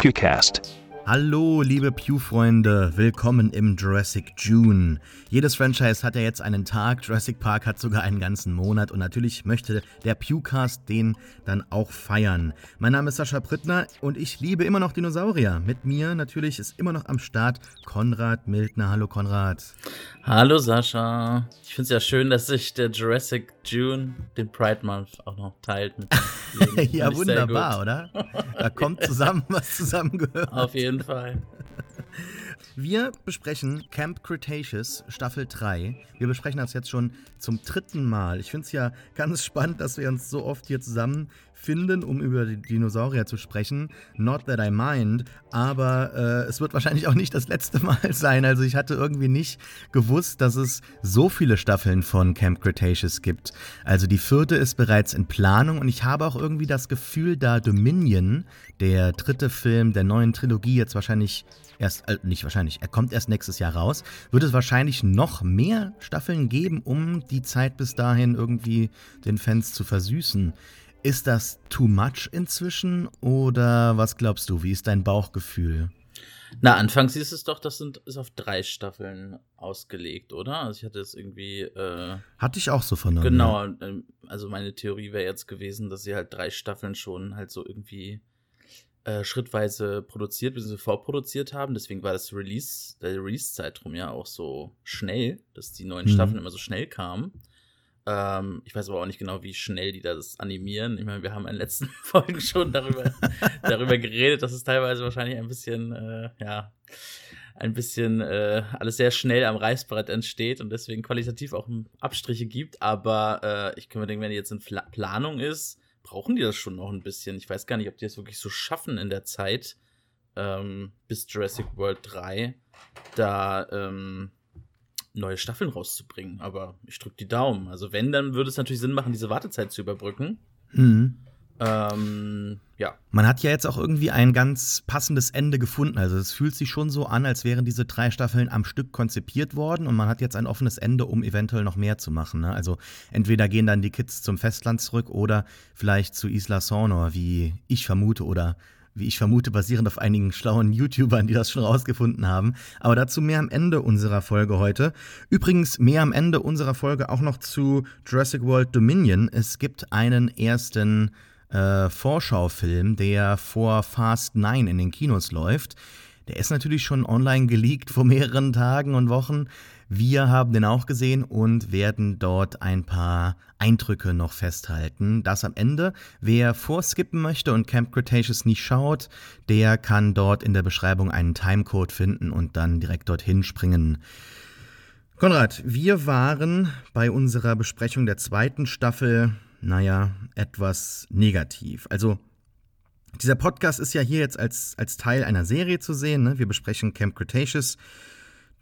Pewcast. Hallo, liebe Pew-Freunde, willkommen im Jurassic June. Jedes Franchise hat ja jetzt einen Tag, Jurassic Park hat sogar einen ganzen Monat und natürlich möchte der Pewcast den dann auch feiern. Mein Name ist Sascha Prittner und ich liebe immer noch Dinosaurier. Mit mir natürlich ist immer noch am Start Konrad Mildner. Hallo Konrad. Hallo Sascha. Ich finde es ja schön, dass sich der Jurassic June den Pride Month auch noch teilt. ja, wunderbar, oder? Da kommt zusammen, was zusammengehört. Auf jeden Fall. Wir besprechen Camp Cretaceous Staffel 3. Wir besprechen das jetzt schon zum dritten Mal. Ich finde es ja ganz spannend, dass wir uns so oft hier zusammenfinden, um über die Dinosaurier zu sprechen. Not that I mind, aber äh, es wird wahrscheinlich auch nicht das letzte Mal sein. Also ich hatte irgendwie nicht gewusst, dass es so viele Staffeln von Camp Cretaceous gibt. Also die vierte ist bereits in Planung und ich habe auch irgendwie das Gefühl, da Dominion, der dritte Film der neuen Trilogie, jetzt wahrscheinlich erst, äh, nicht wahrscheinlich, er kommt erst nächstes Jahr raus, wird es wahrscheinlich noch mehr Staffeln geben, um die Zeit bis dahin irgendwie den Fans zu versüßen. Ist das too much inzwischen oder was glaubst du? Wie ist dein Bauchgefühl? Na, anfangs hieß es doch, das sind, ist auf drei Staffeln ausgelegt, oder? Also ich hatte es irgendwie. Äh, hatte ich auch so vernommen. Genau, ähm, also meine Theorie wäre jetzt gewesen, dass sie halt drei Staffeln schon halt so irgendwie äh, schrittweise produziert bzw. vorproduziert haben. Deswegen war das Release, der Release-Zeitraum ja auch so schnell, dass die neuen mhm. Staffeln immer so schnell kamen. Ähm, ich weiß aber auch nicht genau, wie schnell die das animieren. Ich meine, wir haben in den letzten Folgen schon darüber, darüber geredet, dass es teilweise wahrscheinlich ein bisschen, äh, ja, ein bisschen äh, alles sehr schnell am Reißbrett entsteht und deswegen qualitativ auch Abstriche gibt. Aber äh, ich kann mir denken, wenn die jetzt in Planung ist, brauchen die das schon noch ein bisschen. Ich weiß gar nicht, ob die das wirklich so schaffen in der Zeit ähm, bis Jurassic World 3, da ähm, neue Staffeln rauszubringen. Aber ich drücke die Daumen. Also wenn, dann würde es natürlich Sinn machen, diese Wartezeit zu überbrücken. Mhm. Ähm, ja. Man hat ja jetzt auch irgendwie ein ganz passendes Ende gefunden. Also es fühlt sich schon so an, als wären diese drei Staffeln am Stück konzipiert worden und man hat jetzt ein offenes Ende, um eventuell noch mehr zu machen. Ne? Also entweder gehen dann die Kids zum Festland zurück oder vielleicht zu Isla Sonor, wie ich vermute, oder wie ich vermute, basierend auf einigen schlauen YouTubern, die das schon rausgefunden haben. Aber dazu mehr am Ende unserer Folge heute. Übrigens mehr am Ende unserer Folge auch noch zu Jurassic World Dominion. Es gibt einen ersten äh, Vorschaufilm, der vor Fast 9 in den Kinos läuft. Der ist natürlich schon online geleakt vor mehreren Tagen und Wochen. Wir haben den auch gesehen und werden dort ein paar Eindrücke noch festhalten. Das am Ende. Wer vorskippen möchte und Camp Cretaceous nicht schaut, der kann dort in der Beschreibung einen Timecode finden und dann direkt dorthin springen. Konrad, wir waren bei unserer Besprechung der zweiten Staffel naja, etwas negativ. Also, dieser Podcast ist ja hier jetzt als, als Teil einer Serie zu sehen. Ne? Wir besprechen Camp Cretaceous,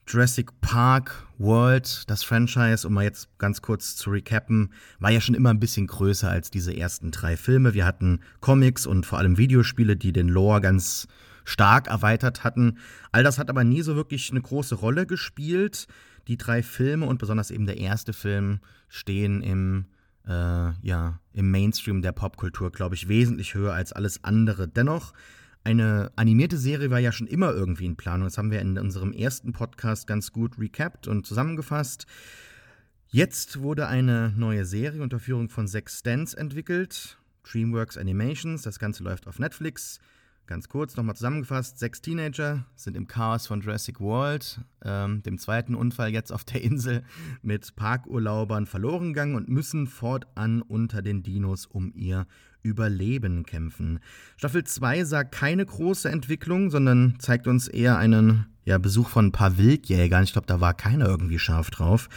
Jurassic Park, World, das Franchise, um mal jetzt ganz kurz zu recappen, war ja schon immer ein bisschen größer als diese ersten drei Filme. Wir hatten Comics und vor allem Videospiele, die den Lore ganz stark erweitert hatten. All das hat aber nie so wirklich eine große Rolle gespielt. Die drei Filme und besonders eben der erste Film stehen im äh, ja, im Mainstream der Popkultur, glaube ich, wesentlich höher als alles andere. Dennoch, eine animierte Serie war ja schon immer irgendwie in Planung. Das haben wir in unserem ersten Podcast ganz gut recapped und zusammengefasst. Jetzt wurde eine neue Serie unter Führung von Zack Stans entwickelt. DreamWorks Animations. Das Ganze läuft auf Netflix. Ganz kurz nochmal zusammengefasst: Sechs Teenager sind im Chaos von Jurassic World, ähm, dem zweiten Unfall jetzt auf der Insel, mit Parkurlaubern verloren gegangen und müssen fortan unter den Dinos um ihr Überleben kämpfen. Staffel 2 sah keine große Entwicklung, sondern zeigt uns eher einen ja, Besuch von ein paar Wildjägern. Ich glaube, da war keiner irgendwie scharf drauf.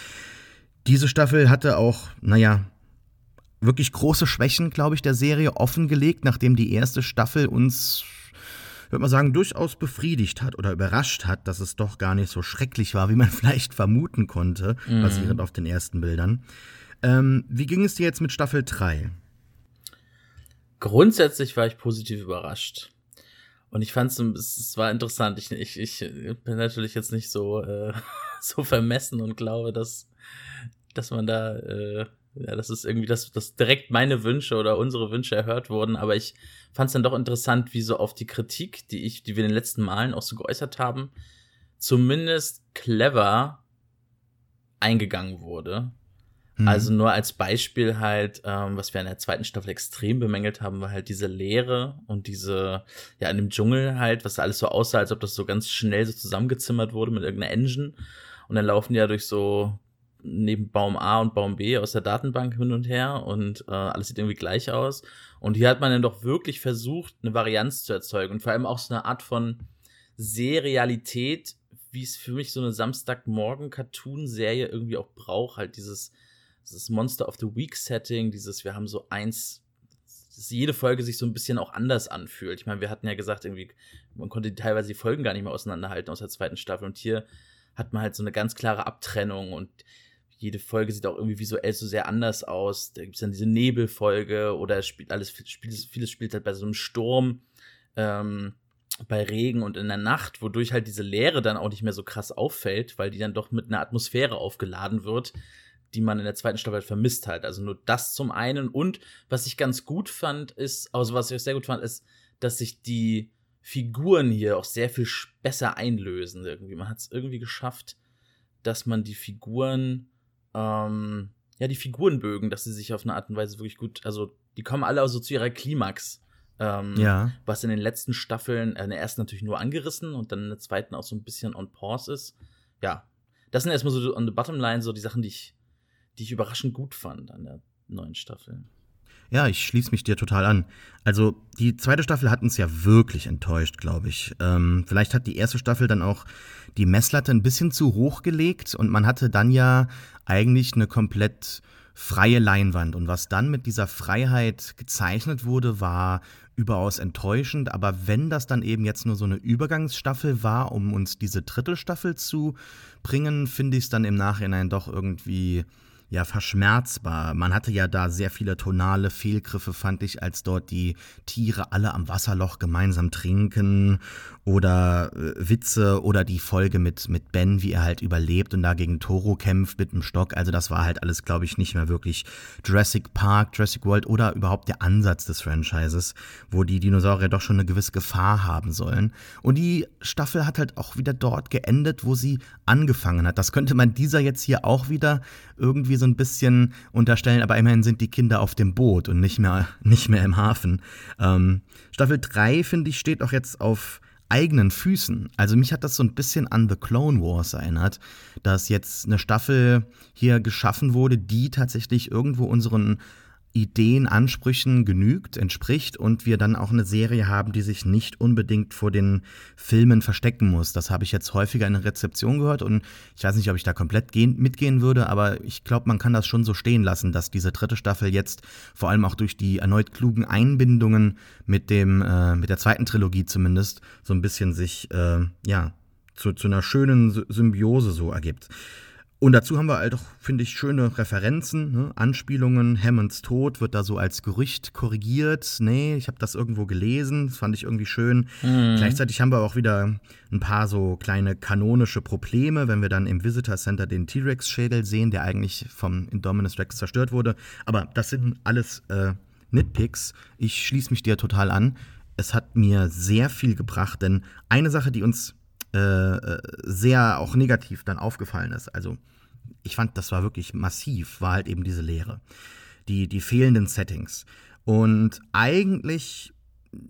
Diese Staffel hatte auch, naja, wirklich große Schwächen, glaube ich, der Serie offengelegt, nachdem die erste Staffel uns würde man sagen, durchaus befriedigt hat oder überrascht hat, dass es doch gar nicht so schrecklich war, wie man vielleicht vermuten konnte, mhm. basierend auf den ersten Bildern. Ähm, wie ging es dir jetzt mit Staffel 3? Grundsätzlich war ich positiv überrascht. Und ich fand es, war interessant. Ich, ich, ich bin natürlich jetzt nicht so, äh, so vermessen und glaube, dass, dass man da äh, Ja, das ist irgendwie, dass, dass direkt meine Wünsche oder unsere Wünsche erhört wurden, aber ich fand es dann doch interessant, wie so auf die Kritik, die ich, die wir in den letzten Malen auch so geäußert haben, zumindest clever eingegangen wurde. Mhm. Also nur als Beispiel halt, ähm, was wir in der zweiten Staffel extrem bemängelt haben, war halt diese Leere und diese, ja, in dem Dschungel halt, was alles so aussah, als ob das so ganz schnell so zusammengezimmert wurde mit irgendeiner Engine. Und dann laufen die ja durch so neben Baum A und Baum B aus der Datenbank hin und her und äh, alles sieht irgendwie gleich aus. Und hier hat man dann doch wirklich versucht, eine Varianz zu erzeugen und vor allem auch so eine Art von Serialität, wie es für mich so eine Samstagmorgen-Cartoon-Serie irgendwie auch braucht. Halt dieses, dieses Monster of the Week-Setting, dieses, wir haben so eins, dass jede Folge sich so ein bisschen auch anders anfühlt. Ich meine, wir hatten ja gesagt, irgendwie, man konnte teilweise die Folgen gar nicht mehr auseinanderhalten aus der zweiten Staffel. Und hier hat man halt so eine ganz klare Abtrennung und jede Folge sieht auch irgendwie visuell so sehr anders aus. Da gibt es dann diese Nebelfolge oder es spielt alles, spielt, vieles spielt halt bei so einem Sturm, ähm, bei Regen und in der Nacht, wodurch halt diese Leere dann auch nicht mehr so krass auffällt, weil die dann doch mit einer Atmosphäre aufgeladen wird, die man in der zweiten Staffel halt vermisst halt. Also nur das zum einen. Und was ich ganz gut fand, ist, also was ich sehr gut fand, ist, dass sich die Figuren hier auch sehr viel besser einlösen. Irgendwie. Man hat es irgendwie geschafft, dass man die Figuren, ähm, ja, die Figurenbögen, dass sie sich auf eine Art und Weise wirklich gut, also die kommen alle also zu ihrer Klimax. Ähm, ja. Was in den letzten Staffeln, äh, in der ersten natürlich nur angerissen und dann in der zweiten auch so ein bisschen on pause ist. Ja, das sind erstmal so on the bottom line so die Sachen, die ich, die ich überraschend gut fand an der neuen Staffel. Ja, ich schließe mich dir total an. Also die zweite Staffel hat uns ja wirklich enttäuscht, glaube ich. Ähm, vielleicht hat die erste Staffel dann auch die Messlatte ein bisschen zu hoch gelegt und man hatte dann ja eigentlich eine komplett freie Leinwand. Und was dann mit dieser Freiheit gezeichnet wurde, war überaus enttäuschend. Aber wenn das dann eben jetzt nur so eine Übergangsstaffel war, um uns diese dritte Staffel zu bringen, finde ich es dann im Nachhinein doch irgendwie ja verschmerzbar. Man hatte ja da sehr viele tonale Fehlgriffe, fand ich, als dort die Tiere alle am Wasserloch gemeinsam trinken oder äh, Witze oder die Folge mit, mit Ben, wie er halt überlebt und da gegen Toro kämpft mit dem Stock. Also das war halt alles, glaube ich, nicht mehr wirklich Jurassic Park, Jurassic World oder überhaupt der Ansatz des Franchises, wo die Dinosaurier doch schon eine gewisse Gefahr haben sollen. Und die Staffel hat halt auch wieder dort geendet, wo sie angefangen hat. Das könnte man dieser jetzt hier auch wieder irgendwie so ein bisschen unterstellen, aber immerhin sind die Kinder auf dem Boot und nicht mehr, nicht mehr im Hafen. Ähm, Staffel 3, finde ich, steht auch jetzt auf eigenen Füßen. Also mich hat das so ein bisschen an The Clone Wars erinnert, dass jetzt eine Staffel hier geschaffen wurde, die tatsächlich irgendwo unseren Ideen, Ansprüchen genügt, entspricht und wir dann auch eine Serie haben, die sich nicht unbedingt vor den Filmen verstecken muss. Das habe ich jetzt häufiger in der Rezeption gehört und ich weiß nicht, ob ich da komplett gehen, mitgehen würde, aber ich glaube, man kann das schon so stehen lassen, dass diese dritte Staffel jetzt vor allem auch durch die erneut klugen Einbindungen mit dem, äh, mit der zweiten Trilogie zumindest so ein bisschen sich, äh, ja, zu, zu einer schönen Symbiose so ergibt. Und dazu haben wir halt auch, finde ich, schöne Referenzen, ne? Anspielungen. Hammonds Tod wird da so als Gerücht korrigiert. Nee, ich habe das irgendwo gelesen, das fand ich irgendwie schön. Mhm. Gleichzeitig haben wir auch wieder ein paar so kleine kanonische Probleme, wenn wir dann im Visitor Center den T-Rex-Schädel sehen, der eigentlich vom Indominus Rex zerstört wurde. Aber das sind alles äh, Nitpicks. Ich schließe mich dir total an. Es hat mir sehr viel gebracht, denn eine Sache, die uns äh, äh sehr auch negativ dann aufgefallen ist, also ich fand, das war wirklich massiv, war halt eben diese Lehre. Die, die fehlenden Settings. Und eigentlich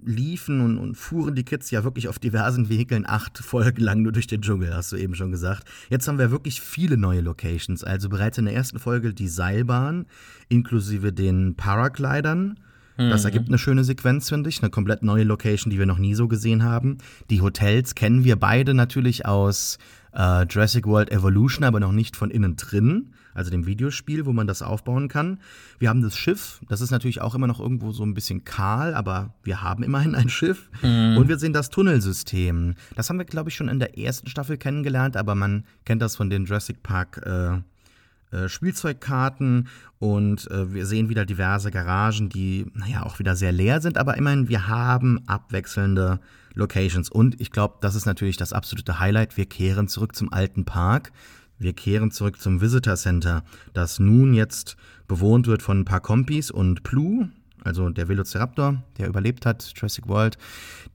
liefen und, und, fuhren die Kids ja wirklich auf diversen Vehikeln acht Folgen lang nur durch den Dschungel, hast du eben schon gesagt. Jetzt haben wir wirklich viele neue Locations. Also bereits in der ersten Folge die Seilbahn inklusive den Paraglidern. Das mhm. ergibt eine schöne Sequenz, finde ich. Eine komplett neue Location, die wir noch nie so gesehen haben. Die Hotels kennen wir beide natürlich aus äh, Jurassic World Evolution, aber noch nicht von innen drin, also dem Videospiel, wo man das aufbauen kann. Wir haben das Schiff, das ist natürlich auch immer noch irgendwo so ein bisschen kahl, aber wir haben immerhin ein Schiff. Mhm. Und wir sehen das Tunnelsystem. Das haben wir, glaube ich, schon in der ersten Staffel kennengelernt, aber man kennt das von den Jurassic Park. Äh, äh, Spielzeugkarten und äh, wir sehen wieder diverse Garagen, die naja auch wieder sehr leer sind, aber immerhin wir haben abwechselnde Locations und ich glaube, das ist natürlich das absolute Highlight. Wir kehren zurück zum alten Park. Wir kehren zurück zum Visitor Center, das nun jetzt bewohnt wird von ein paar Kompis und Plu, also der Velociraptor, der überlebt hat, Jurassic World,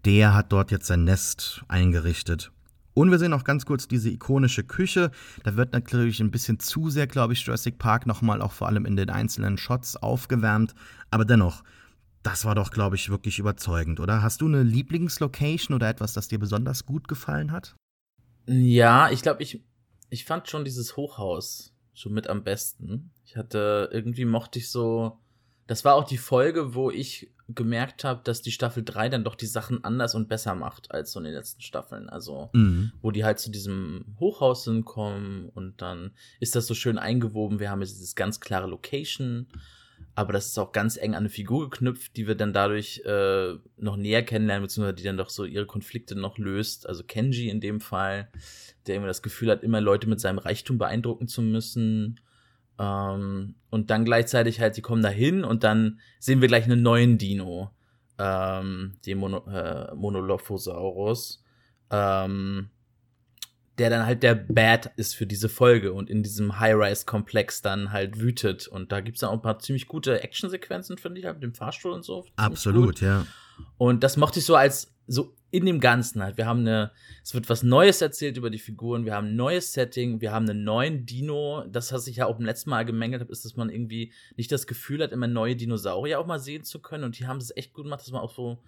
der hat dort jetzt sein Nest eingerichtet. Und wir sehen auch ganz kurz diese ikonische Küche. Da wird natürlich ein bisschen zu sehr, glaube ich, Jurassic Park nochmal auch vor allem in den einzelnen Shots aufgewärmt. Aber dennoch, das war doch, glaube ich, wirklich überzeugend, oder? Hast du eine Lieblingslocation oder etwas, das dir besonders gut gefallen hat? Ja, ich glaube, ich, ich fand schon dieses Hochhaus schon mit am besten. Ich hatte, irgendwie mochte ich so, das war auch die Folge, wo ich gemerkt habe, dass die Staffel 3 dann doch die Sachen anders und besser macht als so in den letzten Staffeln. Also, mhm. wo die halt zu diesem Hochhaus hinkommen und dann ist das so schön eingewoben. Wir haben jetzt dieses ganz klare Location, aber das ist auch ganz eng an eine Figur geknüpft, die wir dann dadurch äh, noch näher kennenlernen, beziehungsweise die dann doch so ihre Konflikte noch löst. Also Kenji in dem Fall, der immer das Gefühl hat, immer Leute mit seinem Reichtum beeindrucken zu müssen ähm, und dann gleichzeitig halt, die kommen da hin und dann sehen wir gleich einen neuen Dino, ähm, den Mono, äh, Monolophosaurus, ähm, der dann halt der Bad ist für diese Folge und in diesem High-Rise-Komplex dann halt wütet. Und da gibt's dann auch ein paar ziemlich gute Actionsequenzen, finde ich, halt mit dem Fahrstuhl und so. Absolut, ja. Und das mochte ich so als so in dem Ganzen halt. Wir haben eine, es wird was Neues erzählt über die Figuren, wir haben ein neues Setting, wir haben einen neuen Dino. Das, was ich ja auch beim letzten Mal gemängelt habe, ist, dass man irgendwie nicht das Gefühl hat, immer neue Dinosaurier auch mal sehen zu können. Und die haben es echt gut gemacht, dass man auch so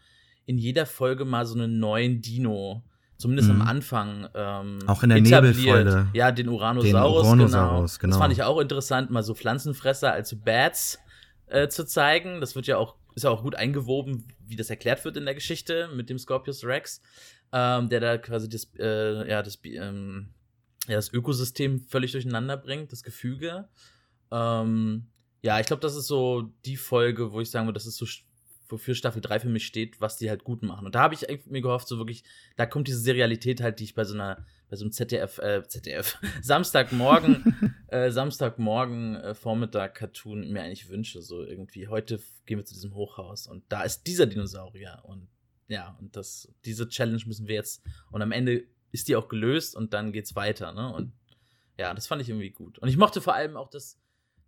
in jeder Folge mal so einen neuen Dino, zumindest mhm. am Anfang, ähm, auch in der Nebelfolge. Ja, den Uranosaurus, den Uranosaurus genau. genau. Das fand ich auch interessant, mal so Pflanzenfresser als Bats äh, zu zeigen. Das wird ja auch ist ja auch gut eingewoben, wie das erklärt wird in der Geschichte mit dem Scorpius Rex, ähm, der da quasi das, äh, ja, das, ähm, ja, das Ökosystem völlig durcheinander bringt, das Gefüge. Ähm, ja, ich glaube, das ist so die Folge, wo ich sagen würde, das ist so, wofür Staffel 3 für mich steht, was die halt gut machen. Und da habe ich mir gehofft, so wirklich, da kommt diese Serialität halt, die ich bei so einer bei so einem ZDF, äh, ZDF, Samstagmorgen, äh, Samstagmorgen äh, Vormittag Cartoon mir eigentlich wünsche. So irgendwie, heute gehen wir zu diesem Hochhaus und da ist dieser Dinosaurier und ja, und das, diese Challenge müssen wir jetzt, und am Ende ist die auch gelöst und dann geht's weiter, ne? Und ja, das fand ich irgendwie gut. Und ich mochte vor allem auch das,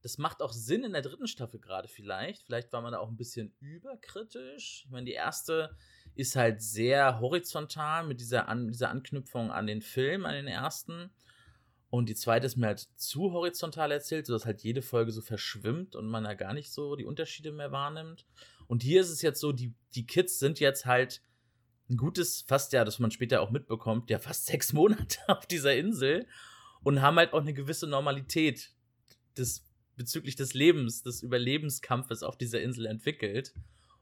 das macht auch Sinn in der dritten Staffel gerade vielleicht. Vielleicht war man da auch ein bisschen überkritisch. Ich meine, die erste ist halt sehr horizontal mit dieser, an, dieser Anknüpfung an den Film, an den ersten. Und die zweite ist mir halt zu horizontal erzählt, sodass halt jede Folge so verschwimmt und man da gar nicht so die Unterschiede mehr wahrnimmt. Und hier ist es jetzt so, die, die Kids sind jetzt halt ein gutes, fast ja, dass man später auch mitbekommt, ja, fast sechs Monate auf dieser Insel und haben halt auch eine gewisse Normalität des, bezüglich des Lebens, des Überlebenskampfes auf dieser Insel entwickelt.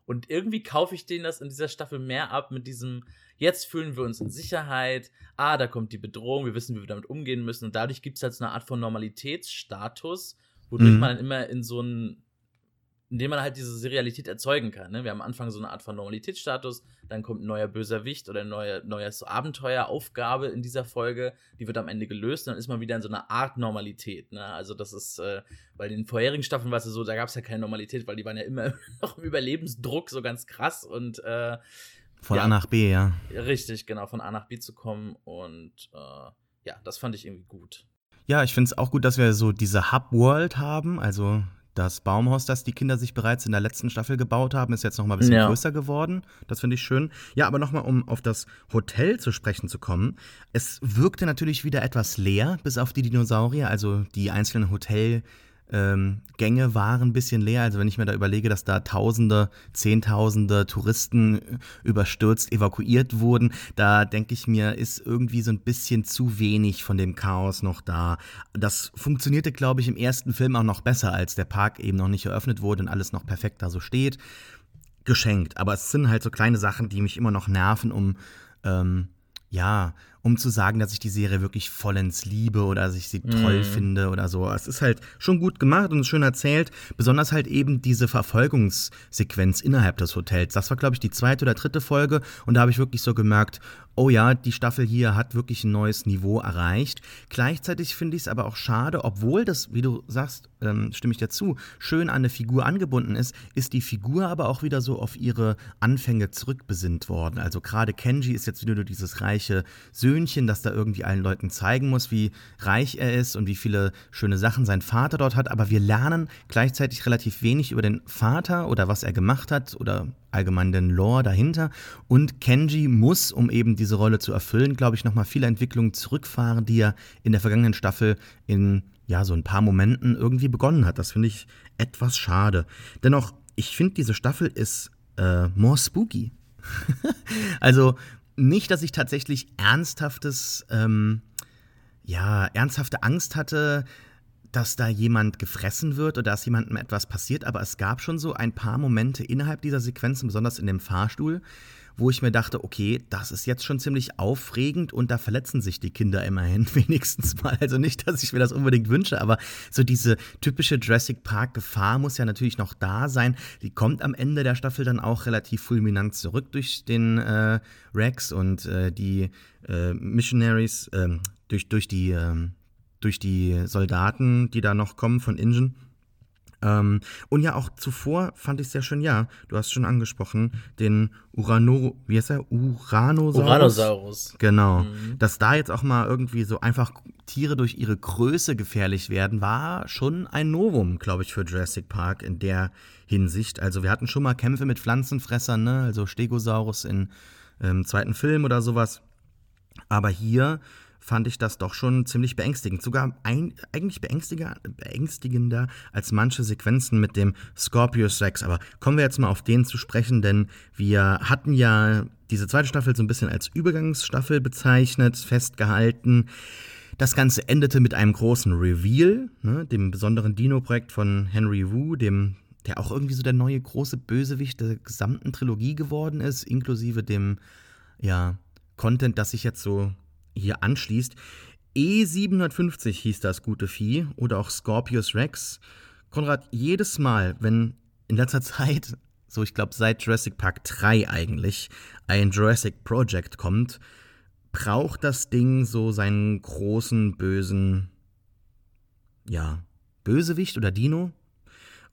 Und irgendwie kaufe ich denen das in dieser Staffel mehr ab mit diesem, jetzt fühlen wir uns in Sicherheit, ah, da kommt die Bedrohung, wir wissen, wie wir damit umgehen müssen. Und dadurch gibt es halt so eine Art von Normalitätsstatus, wodurch mhm. man immer in so ein indem man halt diese Serialität erzeugen kann. Ne? Wir haben am Anfang so eine Art von Normalitätsstatus, dann kommt ein neuer böser Wicht oder ein neuer, neues Abenteueraufgabe in dieser Folge, die wird am Ende gelöst und dann ist man wieder in so einer Art Normalität. Ne? Also das ist, äh, bei den vorherigen Staffeln war es ja so, da gab es ja keine Normalität, weil die waren ja immer noch im Überlebensdruck so ganz krass und äh, von ja, A nach B, ja. Richtig, genau, von A nach B zu kommen und äh, ja, das fand ich irgendwie gut. Ja, ich finde es auch gut, dass wir so diese Hub-World haben, also das Baumhaus, das die Kinder sich bereits in der letzten Staffel gebaut haben, ist jetzt noch mal ein bisschen ja. größer geworden. Das finde ich schön. Ja, aber noch mal, um auf das Hotel zu sprechen zu kommen. Es wirkte natürlich wieder etwas leer, bis auf die Dinosaurier. Also die einzelnen Hotel- ähm, Gänge waren ein bisschen leer. Also wenn ich mir da überlege, dass da Tausende, Zehntausende Touristen überstürzt evakuiert wurden, da denke ich mir, ist irgendwie so ein bisschen zu wenig von dem Chaos noch da. Das funktionierte, glaube ich, im ersten Film auch noch besser, als der Park eben noch nicht eröffnet wurde und alles noch perfekt da so steht. Geschenkt. Aber es sind halt so kleine Sachen, die mich immer noch nerven, um ähm, ja, um zu sagen, dass ich die Serie wirklich vollends liebe oder dass ich sie mm. toll finde oder so. Es ist halt schon gut gemacht und schön erzählt. Besonders halt eben diese Verfolgungssequenz innerhalb des Hotels. Das war, glaube ich, die zweite oder dritte Folge und da habe ich wirklich so gemerkt, oh ja, die Staffel hier hat wirklich ein neues Niveau erreicht. Gleichzeitig finde ich es aber auch schade, obwohl das, wie du sagst, ähm, stimme ich dir zu, schön an eine Figur angebunden ist, ist die Figur aber auch wieder so auf ihre Anfänge zurückbesinnt worden. Also gerade Kenji ist jetzt wieder nur dieses reiche Söhnchen, das da irgendwie allen Leuten zeigen muss, wie reich er ist und wie viele schöne Sachen sein Vater dort hat. Aber wir lernen gleichzeitig relativ wenig über den Vater oder was er gemacht hat oder allgemein den Lore dahinter. Und Kenji muss, um eben diese Rolle zu erfüllen, glaube ich, nochmal viele Entwicklungen zurückfahren, die er in der vergangenen Staffel in ja, so ein paar Momenten irgendwie begonnen hat. Das finde ich etwas schade. Dennoch, ich finde, diese Staffel ist äh, more spooky. also nicht, dass ich tatsächlich ernsthaftes, ähm, ja, ernsthafte Angst hatte, dass da jemand gefressen wird oder dass jemandem etwas passiert, aber es gab schon so ein paar Momente innerhalb dieser Sequenzen, besonders in dem Fahrstuhl, wo ich mir dachte, okay, das ist jetzt schon ziemlich aufregend und da verletzen sich die Kinder immerhin wenigstens mal. Also nicht, dass ich mir das unbedingt wünsche, aber so diese typische Jurassic Park Gefahr muss ja natürlich noch da sein. Die kommt am Ende der Staffel dann auch relativ fulminant zurück durch den äh, Rex und äh, die äh, Missionaries, ähm, durch, durch die ähm, durch die Soldaten, die da noch kommen von Ingen. Ähm, und ja, auch zuvor fand ich es sehr schön, ja, du hast schon angesprochen, den Urano, wie heißt er? Uranosaurus. Uranosaurus. Genau. Mhm. Dass da jetzt auch mal irgendwie so einfach Tiere durch ihre Größe gefährlich werden, war schon ein Novum, glaube ich, für Jurassic Park in der Hinsicht. Also wir hatten schon mal Kämpfe mit Pflanzenfressern, ne? also Stegosaurus in, im ähm, zweiten Film oder sowas. Aber hier fand ich das doch schon ziemlich beängstigend. Sogar ein, eigentlich beängstigender als manche Sequenzen mit dem Scorpius Rex. Aber kommen wir jetzt mal auf den zu sprechen, denn wir hatten ja diese zweite Staffel so ein bisschen als Übergangsstaffel bezeichnet, festgehalten. Das Ganze endete mit einem großen Reveal, ne, dem besonderen Dino-Projekt von Henry Wu, dem der auch irgendwie so der neue große Bösewicht der gesamten Trilogie geworden ist, inklusive dem ja, Content, das sich jetzt so hier anschließt. E750 hieß das gute Vieh oder auch Scorpius Rex. Konrad, jedes Mal, wenn in letzter Zeit, so ich glaube seit Jurassic Park 3 eigentlich, ein Jurassic Project kommt, braucht das Ding so seinen großen, bösen, ja, Bösewicht oder Dino.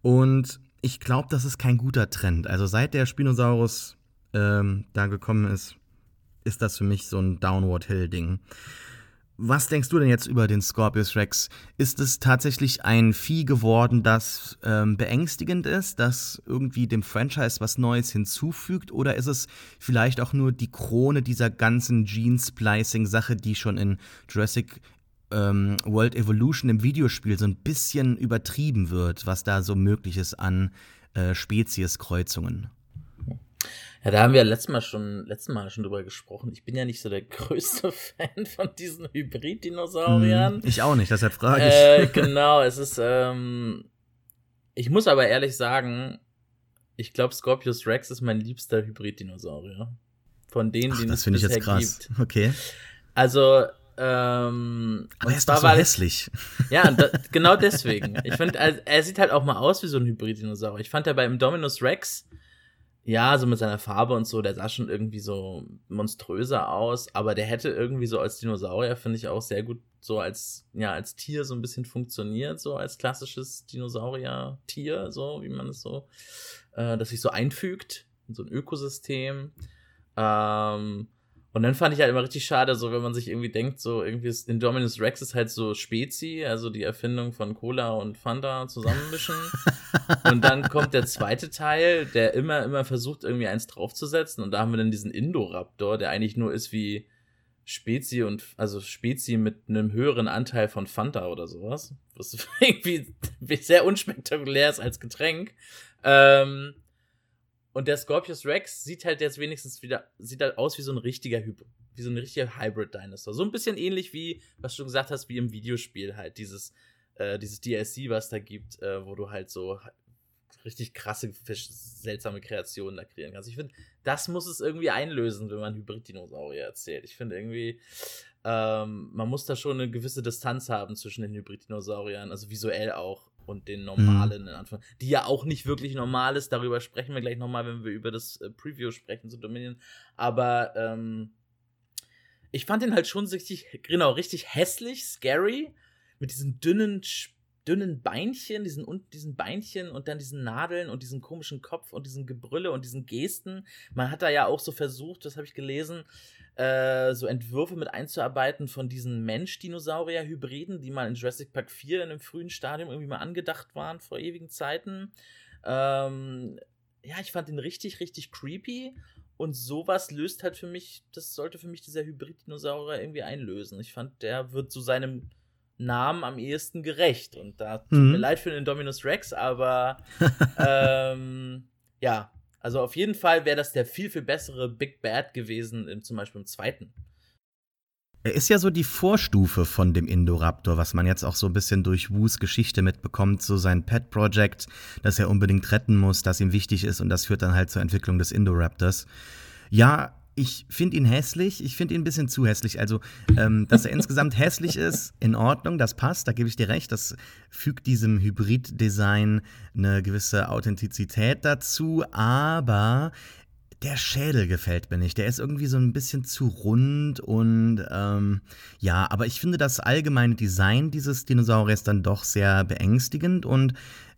Und ich glaube, das ist kein guter Trend. Also seit der Spinosaurus ähm, da gekommen ist, ist das für mich so ein Downward Hill-Ding. Was denkst du denn jetzt über den Scorpius Rex? Ist es tatsächlich ein Vieh geworden, das ähm, beängstigend ist, das irgendwie dem Franchise was Neues hinzufügt? Oder ist es vielleicht auch nur die Krone dieser ganzen Gene-Splicing-Sache, die schon in Jurassic ähm, World Evolution im Videospiel so ein bisschen übertrieben wird, was da so möglich ist an äh, Spezieskreuzungen? Ja, da haben wir letztes Mal schon, letztes Mal schon drüber gesprochen. Ich bin ja nicht so der größte Fan von diesen Hybrid-Dinosauriern. Ich auch nicht, deshalb frage ich. Äh, genau, es ist, ähm, ich muss aber ehrlich sagen, ich glaube, Scorpius Rex ist mein liebster Hybrid-Dinosaurier. Von denen, Ach, die das finde ich jetzt krass. Gibt. Okay. Also, ähm, aber er ist doch so hässlich. Ja, da, genau deswegen. Ich finde, er, er, sieht halt auch mal aus wie so ein Hybrid-Dinosaurier. Ich fand ja beim Dominus Rex, ja, so mit seiner Farbe und so, der sah schon irgendwie so monströser aus, aber der hätte irgendwie so als Dinosaurier, finde ich auch sehr gut so als, ja, als Tier so ein bisschen funktioniert, so als klassisches Dinosaurier-Tier, so wie man es so, äh, dass sich so einfügt in so ein Ökosystem. Ähm, und dann fand ich halt immer richtig schade, so wenn man sich irgendwie denkt, so irgendwie ist Indominus Rex ist halt so Spezi, also die Erfindung von Cola und Fanta zusammenmischen. und dann kommt der zweite Teil, der immer, immer versucht, irgendwie eins draufzusetzen. Und da haben wir dann diesen Indoraptor, der eigentlich nur ist wie Spezi und, also Spezi mit einem höheren Anteil von Fanta oder sowas. Was irgendwie sehr unspektakulär ist als Getränk. Ähm, und der Scorpius Rex sieht halt jetzt wenigstens wieder, sieht halt aus wie so ein richtiger Hyp wie so ein richtiger Hybrid-Dinosaur. So ein bisschen ähnlich wie, was du gesagt hast, wie im Videospiel halt, dieses, äh, dieses DLC, was da gibt, äh, wo du halt so richtig krasse, seltsame Kreationen da kreieren kannst. Ich finde, das muss es irgendwie einlösen, wenn man Hybrid-Dinosaurier erzählt. Ich finde irgendwie, ähm, man muss da schon eine gewisse Distanz haben zwischen den Hybrid-Dinosauriern, also visuell auch und den normalen, mhm. in Anführung, die ja auch nicht wirklich normal ist. Darüber sprechen wir gleich nochmal, wenn wir über das äh, Preview sprechen zu Dominion. Aber ähm, ich fand den halt schon richtig, genau, richtig hässlich, scary, mit diesen dünnen, dünnen Beinchen, diesen, diesen Beinchen und dann diesen Nadeln und diesen komischen Kopf und diesen Gebrülle und diesen Gesten. Man hat da ja auch so versucht, das habe ich gelesen, äh, so Entwürfe mit einzuarbeiten von diesen Mensch-Dinosaurier-Hybriden, die mal in Jurassic Park 4 in einem frühen Stadium irgendwie mal angedacht waren vor ewigen Zeiten. Ähm, ja, ich fand den richtig, richtig creepy. Und sowas löst halt für mich, das sollte für mich dieser Hybrid-Dinosaurier irgendwie einlösen. Ich fand, der wird zu seinem Namen am ehesten gerecht. Und da tut mhm. mir leid für den Dominus Rex, aber ähm, ja, also auf jeden Fall wäre das der viel, viel bessere Big Bad gewesen, im, zum Beispiel im zweiten. Er ist ja so die Vorstufe von dem Indoraptor, was man jetzt auch so ein bisschen durch Wus Geschichte mitbekommt, so sein Pet Project, das er unbedingt retten muss, das ihm wichtig ist und das führt dann halt zur Entwicklung des Indoraptors. Ja, ich finde ihn hässlich. Ich finde ihn ein bisschen zu hässlich. Also, ähm, dass er insgesamt hässlich ist, in Ordnung, das passt, da gebe ich dir recht. Das fügt diesem Hybrid-Design eine gewisse Authentizität dazu. Aber der Schädel gefällt mir nicht. Der ist irgendwie so ein bisschen zu rund und ähm, ja, aber ich finde das allgemeine Design dieses Dinosauriers dann doch sehr beängstigend und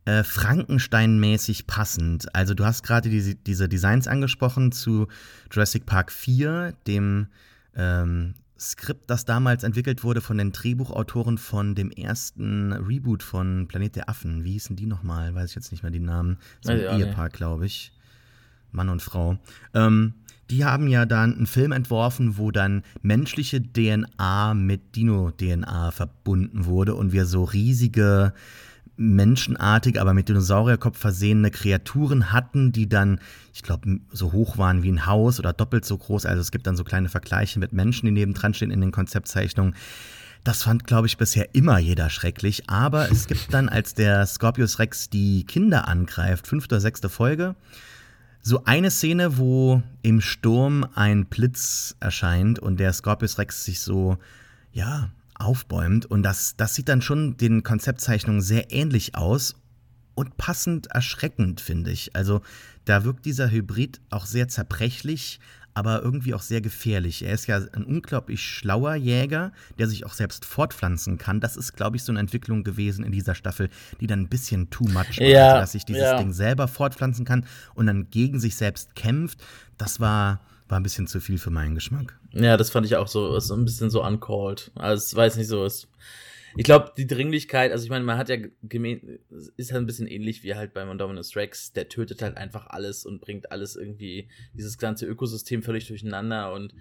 äh, Frankenstein-mäßig passend. Also du hast gerade die, diese Designs angesprochen zu Jurassic Park 4, dem ähm, Skript, das damals entwickelt wurde von den Drehbuchautoren von dem ersten Reboot von Planet der Affen. Wie hießen die nochmal? Weiß ich jetzt nicht mehr die Namen. So ein Ehepaar, glaube ich. Mann und Frau. Ähm, die haben ja dann einen Film entworfen, wo dann menschliche DNA mit Dino-DNA verbunden wurde und wir so riesige menschenartig, aber mit Dinosaurierkopf versehene Kreaturen hatten, die dann, ich glaube, so hoch waren wie ein Haus oder doppelt so groß. Also es gibt dann so kleine Vergleiche mit Menschen, die nebendran stehen in den Konzeptzeichnungen. Das fand, glaube ich, bisher immer jeder schrecklich. Aber es gibt dann, als der Scorpius Rex die Kinder angreift, fünfte oder sechste Folge, so eine Szene, wo im Sturm ein Blitz erscheint und der Scorpius Rex sich so, ja, aufbäumt. Und das, das sieht dann schon den Konzeptzeichnungen sehr ähnlich aus und passend erschreckend, finde ich. Also da wirkt dieser Hybrid auch sehr zerbrechlich, aber irgendwie auch sehr gefährlich. Er ist ja ein unglaublich schlauer Jäger, der sich auch selbst fortpflanzen kann. Das ist, glaube ich, so eine Entwicklung gewesen in dieser Staffel, die dann ein bisschen too much war, ja, dass sich dieses ja. Ding selber fortpflanzen kann und dann gegen sich selbst kämpft. Das war war ein bisschen zu viel für meinen Geschmack. Ja, das fand ich auch so, so ein bisschen so uncalled. Also, es weiß nicht so, es, ich glaube, die Dringlichkeit, also ich meine, man hat ja gemeint, ist halt ein bisschen ähnlich wie halt bei Mondominus Rex, der tötet halt einfach alles und bringt alles irgendwie, dieses ganze Ökosystem völlig durcheinander und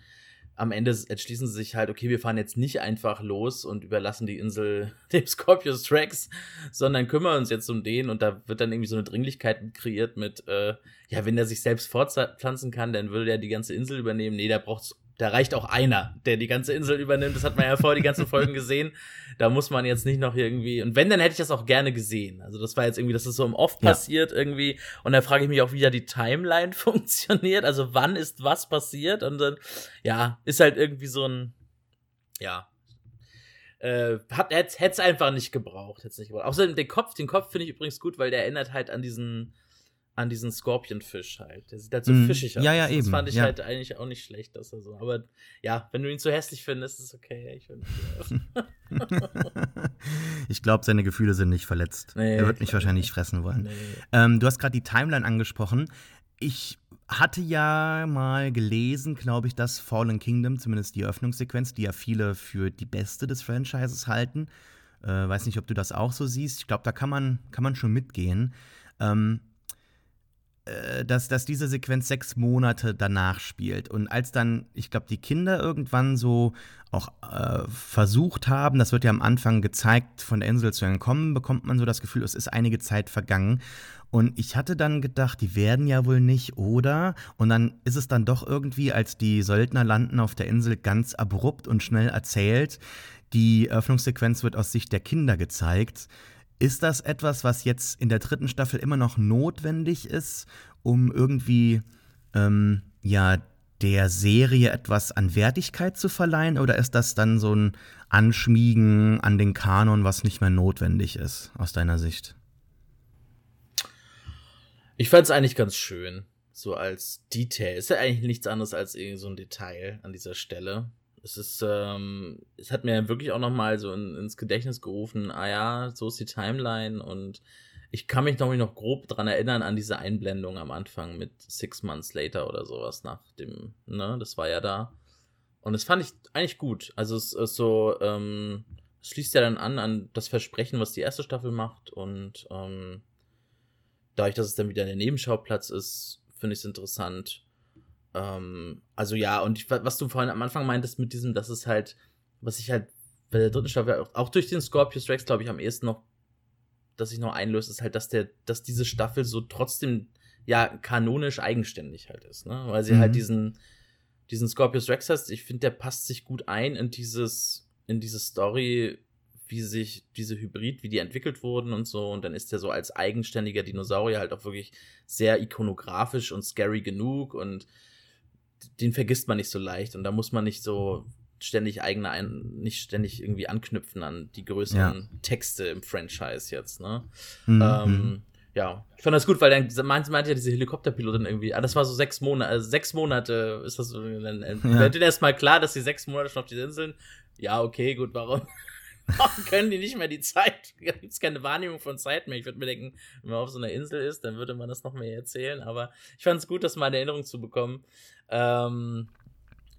am Ende entschließen sie sich halt, okay, wir fahren jetzt nicht einfach los und überlassen die Insel dem Scorpius Rex, sondern kümmern uns jetzt um den und da wird dann irgendwie so eine Dringlichkeit kreiert mit, äh, ja, wenn er sich selbst fortpflanzen kann, dann würde er die ganze Insel übernehmen. Nee, da braucht's da reicht auch einer, der die ganze Insel übernimmt. Das hat man ja vorher die ganzen Folgen gesehen. Da muss man jetzt nicht noch irgendwie. Und wenn, dann hätte ich das auch gerne gesehen. Also das war jetzt irgendwie, das ist so im Oft ja. passiert irgendwie. Und da frage ich mich auch, wie da die Timeline funktioniert. Also wann ist was passiert? Und dann, ja, ist halt irgendwie so ein, ja. Äh, hat, hätte es einfach nicht gebraucht. Hätte nicht gebraucht. Außerdem den Kopf, den Kopf finde ich übrigens gut, weil der erinnert halt an diesen an diesen Scorpionfisch halt. Der sieht halt so mm, fischig aus. Ja, ja, eben. Das fand ich ja. halt eigentlich auch nicht schlecht, dass er so. Aber ja, wenn du ihn zu hässlich findest, ist es okay. Ich, ich glaube, seine Gefühle sind nicht verletzt. Nee, er wird mich wahrscheinlich nicht fressen wollen. Nee. Ähm, du hast gerade die Timeline angesprochen. Ich hatte ja mal gelesen, glaube ich, dass Fallen Kingdom, zumindest die Eröffnungssequenz, die ja viele für die beste des Franchises halten. Äh, weiß nicht, ob du das auch so siehst. Ich glaube, da kann man, kann man schon mitgehen. Ähm, äh, dass, dass diese Sequenz sechs Monate danach spielt. Und als dann, ich glaube, die Kinder irgendwann so auch äh, versucht haben, das wird ja am Anfang gezeigt, von der Insel zu entkommen, bekommt man so das Gefühl, es ist einige Zeit vergangen. Und ich hatte dann gedacht, die werden ja wohl nicht, oder? Und dann ist es dann doch irgendwie, als die Söldner landen auf der Insel, ganz abrupt und schnell erzählt. Die Öffnungssequenz wird aus Sicht der Kinder gezeigt. Ist das etwas, was jetzt in der dritten Staffel immer noch notwendig ist, um irgendwie ähm, ja der Serie etwas an Wertigkeit zu verleihen, oder ist das dann so ein Anschmiegen an den Kanon, was nicht mehr notwendig ist, aus deiner Sicht? Ich fand es eigentlich ganz schön, so als Detail. Ist ja eigentlich nichts anderes als irgendwie so ein Detail an dieser Stelle es ist, ähm, es hat mir wirklich auch nochmal so in, ins Gedächtnis gerufen, ah ja, so ist die Timeline und ich kann mich noch, noch grob dran erinnern an diese Einblendung am Anfang mit Six Months Later oder sowas nach dem, ne, das war ja da. Und das fand ich eigentlich gut. Also es ist so, ähm, es schließt ja dann an an das Versprechen, was die erste Staffel macht und ähm, dadurch, dass es dann wieder der Nebenschauplatz ist, finde ich es interessant. Ähm, also ja, und ich, was du vorhin am Anfang meintest mit diesem, dass es halt, was ich halt bei der dritten Staffel auch, auch durch den Scorpius Rex, glaube ich, am ehesten noch, dass ich noch einlöse, ist halt, dass der, dass diese Staffel so trotzdem ja kanonisch eigenständig halt ist, ne? Weil sie halt mhm. halt diesen, diesen Scorpius Rex hast, ich finde, der passt sich gut ein in dieses, in diese Story, wie sich diese Hybrid, wie die entwickelt wurden und so. Und dann ist der so als eigenständiger Dinosaurier halt auch wirklich sehr ikonografisch und scary genug und den vergisst man nicht so leicht. Und da muss man nicht so ständig eigene, ein nicht ständig irgendwie anknüpfen an die größeren ja. Texte im Franchise jetzt, ne? Mhm. Ähm, mhm. ja, ich fand das gut, weil dann meinte, meinte ja diese Helikopterpilotin irgendwie, ah, das war so sechs Monate, also sechs Monate ist das so, dann ja. wird dir erstmal klar, dass die sechs Monate schon auf die Inseln, ja, okay, gut, warum? Können die nicht mehr die Zeit? Da gibt es keine Wahrnehmung von Zeit mehr. Ich würde mir denken, wenn man auf so einer Insel ist, dann würde man das noch mehr erzählen. Aber ich fand es gut, das mal in Erinnerung zu bekommen. Ähm,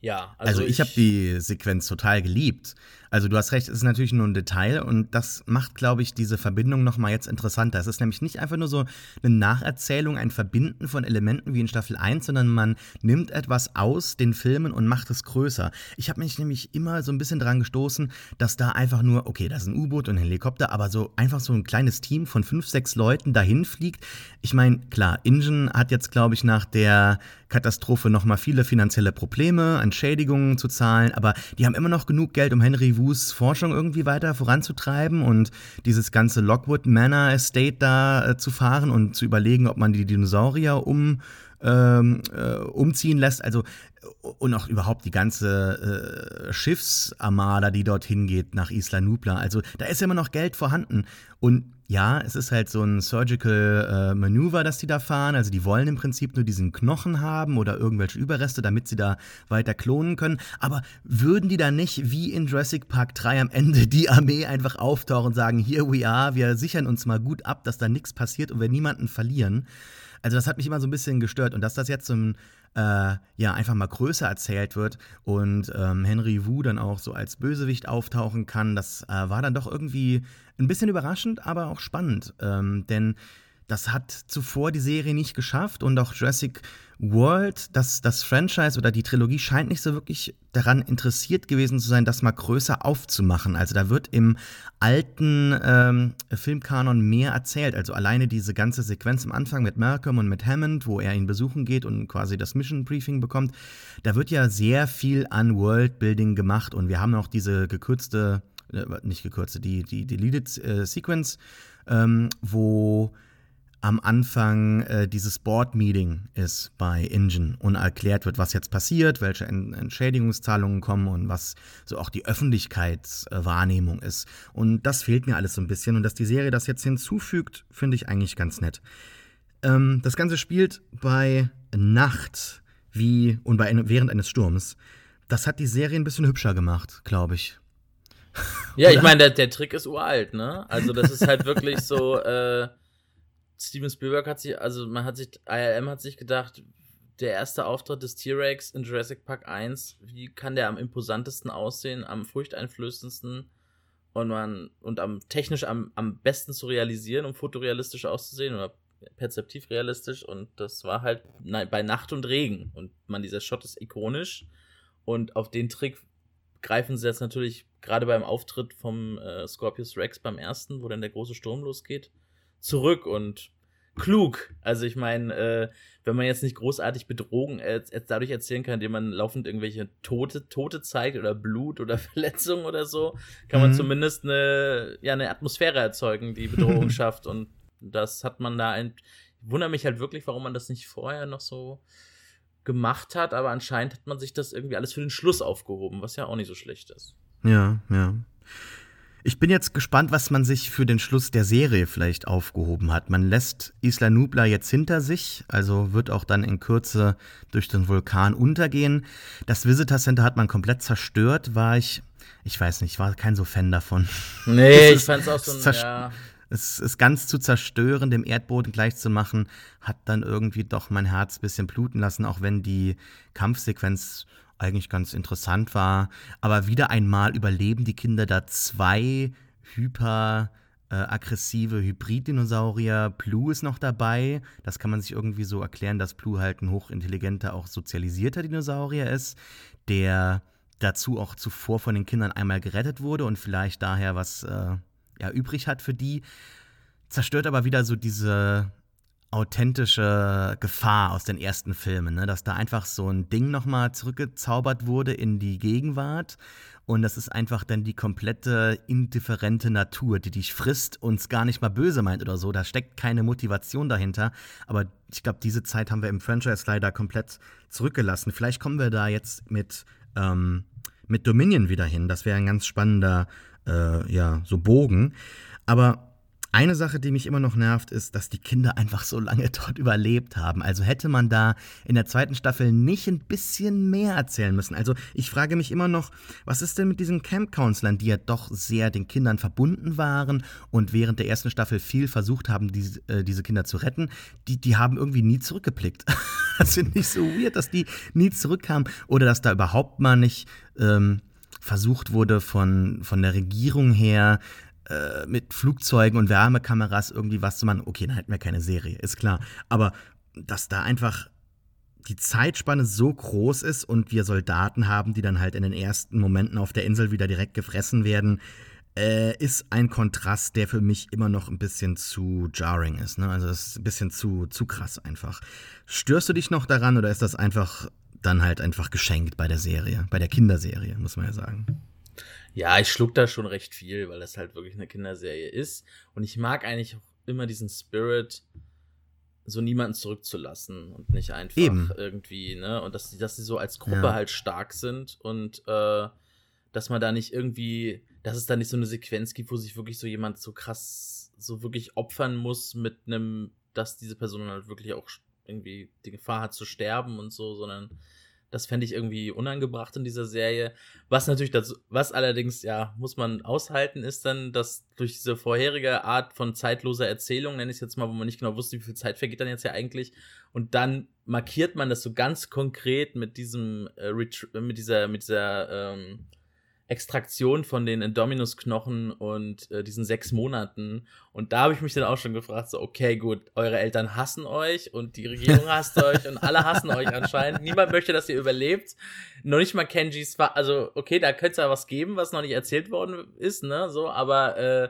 ja, also, also ich, ich habe die Sequenz total geliebt. Also du hast recht, es ist natürlich nur ein Detail und das macht, glaube ich, diese Verbindung nochmal jetzt interessanter. Es ist nämlich nicht einfach nur so eine Nacherzählung, ein Verbinden von Elementen wie in Staffel 1, sondern man nimmt etwas aus den Filmen und macht es größer. Ich habe mich nämlich immer so ein bisschen dran gestoßen, dass da einfach nur, okay, da ist ein U-Boot und ein Helikopter, aber so einfach so ein kleines Team von fünf, sechs Leuten dahin fliegt. Ich meine, klar, Ingen hat jetzt, glaube ich, nach der Katastrophe nochmal viele finanzielle Probleme, Entschädigungen zu zahlen, aber die haben immer noch genug Geld, um Henry Wus Forschung irgendwie weiter voranzutreiben und dieses ganze Lockwood Manor Estate da äh, zu fahren und zu überlegen, ob man die Dinosaurier um, ähm, äh, umziehen lässt. Also und auch überhaupt die ganze äh, Schiffsarmada, die dorthin geht nach Isla Nubla. Also da ist immer noch Geld vorhanden. Und ja, es ist halt so ein Surgical äh, Manöver, das die da fahren. Also die wollen im Prinzip nur diesen Knochen haben oder irgendwelche Überreste, damit sie da weiter klonen können. Aber würden die da nicht wie in Jurassic Park 3 am Ende die Armee einfach auftauchen und sagen, here we are, wir sichern uns mal gut ab, dass da nichts passiert und wir niemanden verlieren? Also das hat mich immer so ein bisschen gestört. Und dass das jetzt so ein äh, ja einfach mal größer erzählt wird und ähm, Henry Wu dann auch so als Bösewicht auftauchen kann, das äh, war dann doch irgendwie ein bisschen überraschend, aber auch spannend. Ähm, denn das hat zuvor die Serie nicht geschafft und auch Jurassic World, das, das Franchise oder die Trilogie scheint nicht so wirklich daran interessiert gewesen zu sein, das mal größer aufzumachen. Also da wird im alten ähm, Filmkanon mehr erzählt. Also alleine diese ganze Sequenz am Anfang mit Malcolm und mit Hammond, wo er ihn besuchen geht und quasi das Mission Briefing bekommt, da wird ja sehr viel an Worldbuilding gemacht und wir haben auch diese gekürzte, äh, nicht gekürzte, die, die Deleted äh, Sequence, ähm, wo am Anfang äh, dieses Board-Meeting ist bei Ingen und erklärt wird, was jetzt passiert, welche Ent Entschädigungszahlungen kommen und was so auch die Öffentlichkeitswahrnehmung äh, ist. Und das fehlt mir alles so ein bisschen. Und dass die Serie das jetzt hinzufügt, finde ich eigentlich ganz nett. Ähm, das Ganze spielt bei Nacht wie und bei, während eines Sturms. Das hat die Serie ein bisschen hübscher gemacht, glaube ich. Ja, ich meine, der, der Trick ist uralt, ne? Also das ist halt wirklich so, äh, Steven Spielberg hat sich, also man hat sich, ILM hat sich gedacht, der erste Auftritt des T-Rex in Jurassic Park 1, wie kann der am imposantesten aussehen, am furchteinflößendsten und man und am technisch am, am besten zu realisieren, um fotorealistisch auszusehen oder perzeptiv realistisch. Und das war halt bei Nacht und Regen. Und man dieser Shot ist ikonisch. Und auf den Trick greifen sie jetzt natürlich gerade beim Auftritt vom äh, Scorpius Rex beim ersten, wo dann der große Sturm losgeht, zurück und klug. Also ich meine, äh, wenn man jetzt nicht großartig Bedrohung äh, dadurch erzählen kann, indem man laufend irgendwelche Tote, Tote zeigt oder Blut oder Verletzungen oder so, kann man mhm. zumindest eine, ja, eine Atmosphäre erzeugen, die Bedrohung schafft. Und das hat man da ein. Ich wundere mich halt wirklich, warum man das nicht vorher noch so gemacht hat, aber anscheinend hat man sich das irgendwie alles für den Schluss aufgehoben, was ja auch nicht so schlecht ist. Ja, ja. Ich bin jetzt gespannt, was man sich für den Schluss der Serie vielleicht aufgehoben hat. Man lässt Isla Nubla jetzt hinter sich, also wird auch dann in Kürze durch den Vulkan untergehen. Das Visitor Center hat man komplett zerstört, war ich, ich weiß nicht, ich war kein so Fan davon. Nee, ich fand es auch so ein, ja. Es ist ganz zu zerstören, dem Erdboden gleichzumachen, hat dann irgendwie doch mein Herz ein bisschen bluten lassen, auch wenn die Kampfsequenz eigentlich ganz interessant war. Aber wieder einmal überleben die Kinder da zwei hyper äh, aggressive Hybrid-Dinosaurier. Plu ist noch dabei. Das kann man sich irgendwie so erklären, dass Plu halt ein hochintelligenter, auch sozialisierter Dinosaurier ist, der dazu auch zuvor von den Kindern einmal gerettet wurde und vielleicht daher was äh, ja, übrig hat für die. Zerstört aber wieder so diese authentische Gefahr aus den ersten Filmen, ne? dass da einfach so ein Ding nochmal zurückgezaubert wurde in die Gegenwart und das ist einfach dann die komplette indifferente Natur, die dich frisst und es gar nicht mal böse meint oder so. Da steckt keine Motivation dahinter. Aber ich glaube, diese Zeit haben wir im Franchise leider komplett zurückgelassen. Vielleicht kommen wir da jetzt mit, ähm, mit Dominion wieder hin. Das wäre ein ganz spannender, äh, ja, so Bogen. Aber eine Sache, die mich immer noch nervt, ist, dass die Kinder einfach so lange dort überlebt haben. Also hätte man da in der zweiten Staffel nicht ein bisschen mehr erzählen müssen. Also ich frage mich immer noch, was ist denn mit diesen Camp-Counselern, die ja doch sehr den Kindern verbunden waren und während der ersten Staffel viel versucht haben, diese, äh, diese Kinder zu retten, die, die haben irgendwie nie zurückgeblickt. das finde ich so weird, dass die nie zurückkamen oder dass da überhaupt mal nicht ähm, versucht wurde von, von der Regierung her äh, mit Flugzeugen und Wärmekameras irgendwie was zu machen, okay, dann hätten wir keine Serie, ist klar. Aber dass da einfach die Zeitspanne so groß ist und wir Soldaten haben, die dann halt in den ersten Momenten auf der Insel wieder direkt gefressen werden, äh, ist ein Kontrast, der für mich immer noch ein bisschen zu jarring ist. Ne? Also das ist ein bisschen zu, zu krass einfach. Störst du dich noch daran oder ist das einfach dann halt einfach geschenkt bei der Serie, bei der Kinderserie, muss man ja sagen? Ja, ich schluck da schon recht viel, weil das halt wirklich eine Kinderserie ist. Und ich mag eigentlich auch immer diesen Spirit, so niemanden zurückzulassen und nicht einfach Eben. irgendwie, ne? Und dass die, dass die so als Gruppe ja. halt stark sind und äh, dass man da nicht irgendwie, dass es da nicht so eine Sequenz gibt, wo sich wirklich so jemand so krass, so wirklich opfern muss mit einem, dass diese Person halt wirklich auch irgendwie die Gefahr hat zu sterben und so, sondern das fände ich irgendwie unangebracht in dieser Serie. Was natürlich dazu, was allerdings, ja, muss man aushalten, ist dann, dass durch diese vorherige Art von zeitloser Erzählung, nenne ich es jetzt mal, wo man nicht genau wusste, wie viel Zeit vergeht dann jetzt ja eigentlich. Und dann markiert man das so ganz konkret mit diesem, äh, mit dieser, mit dieser, ähm, Extraktion von den Indominus-Knochen und äh, diesen sechs Monaten. Und da habe ich mich dann auch schon gefragt, so, okay, gut, eure Eltern hassen euch und die Regierung hasst euch und alle hassen euch anscheinend. Niemand möchte, dass ihr überlebt. Noch nicht mal Kenjis, also, okay, da könnte es ja was geben, was noch nicht erzählt worden ist, ne, so, aber äh,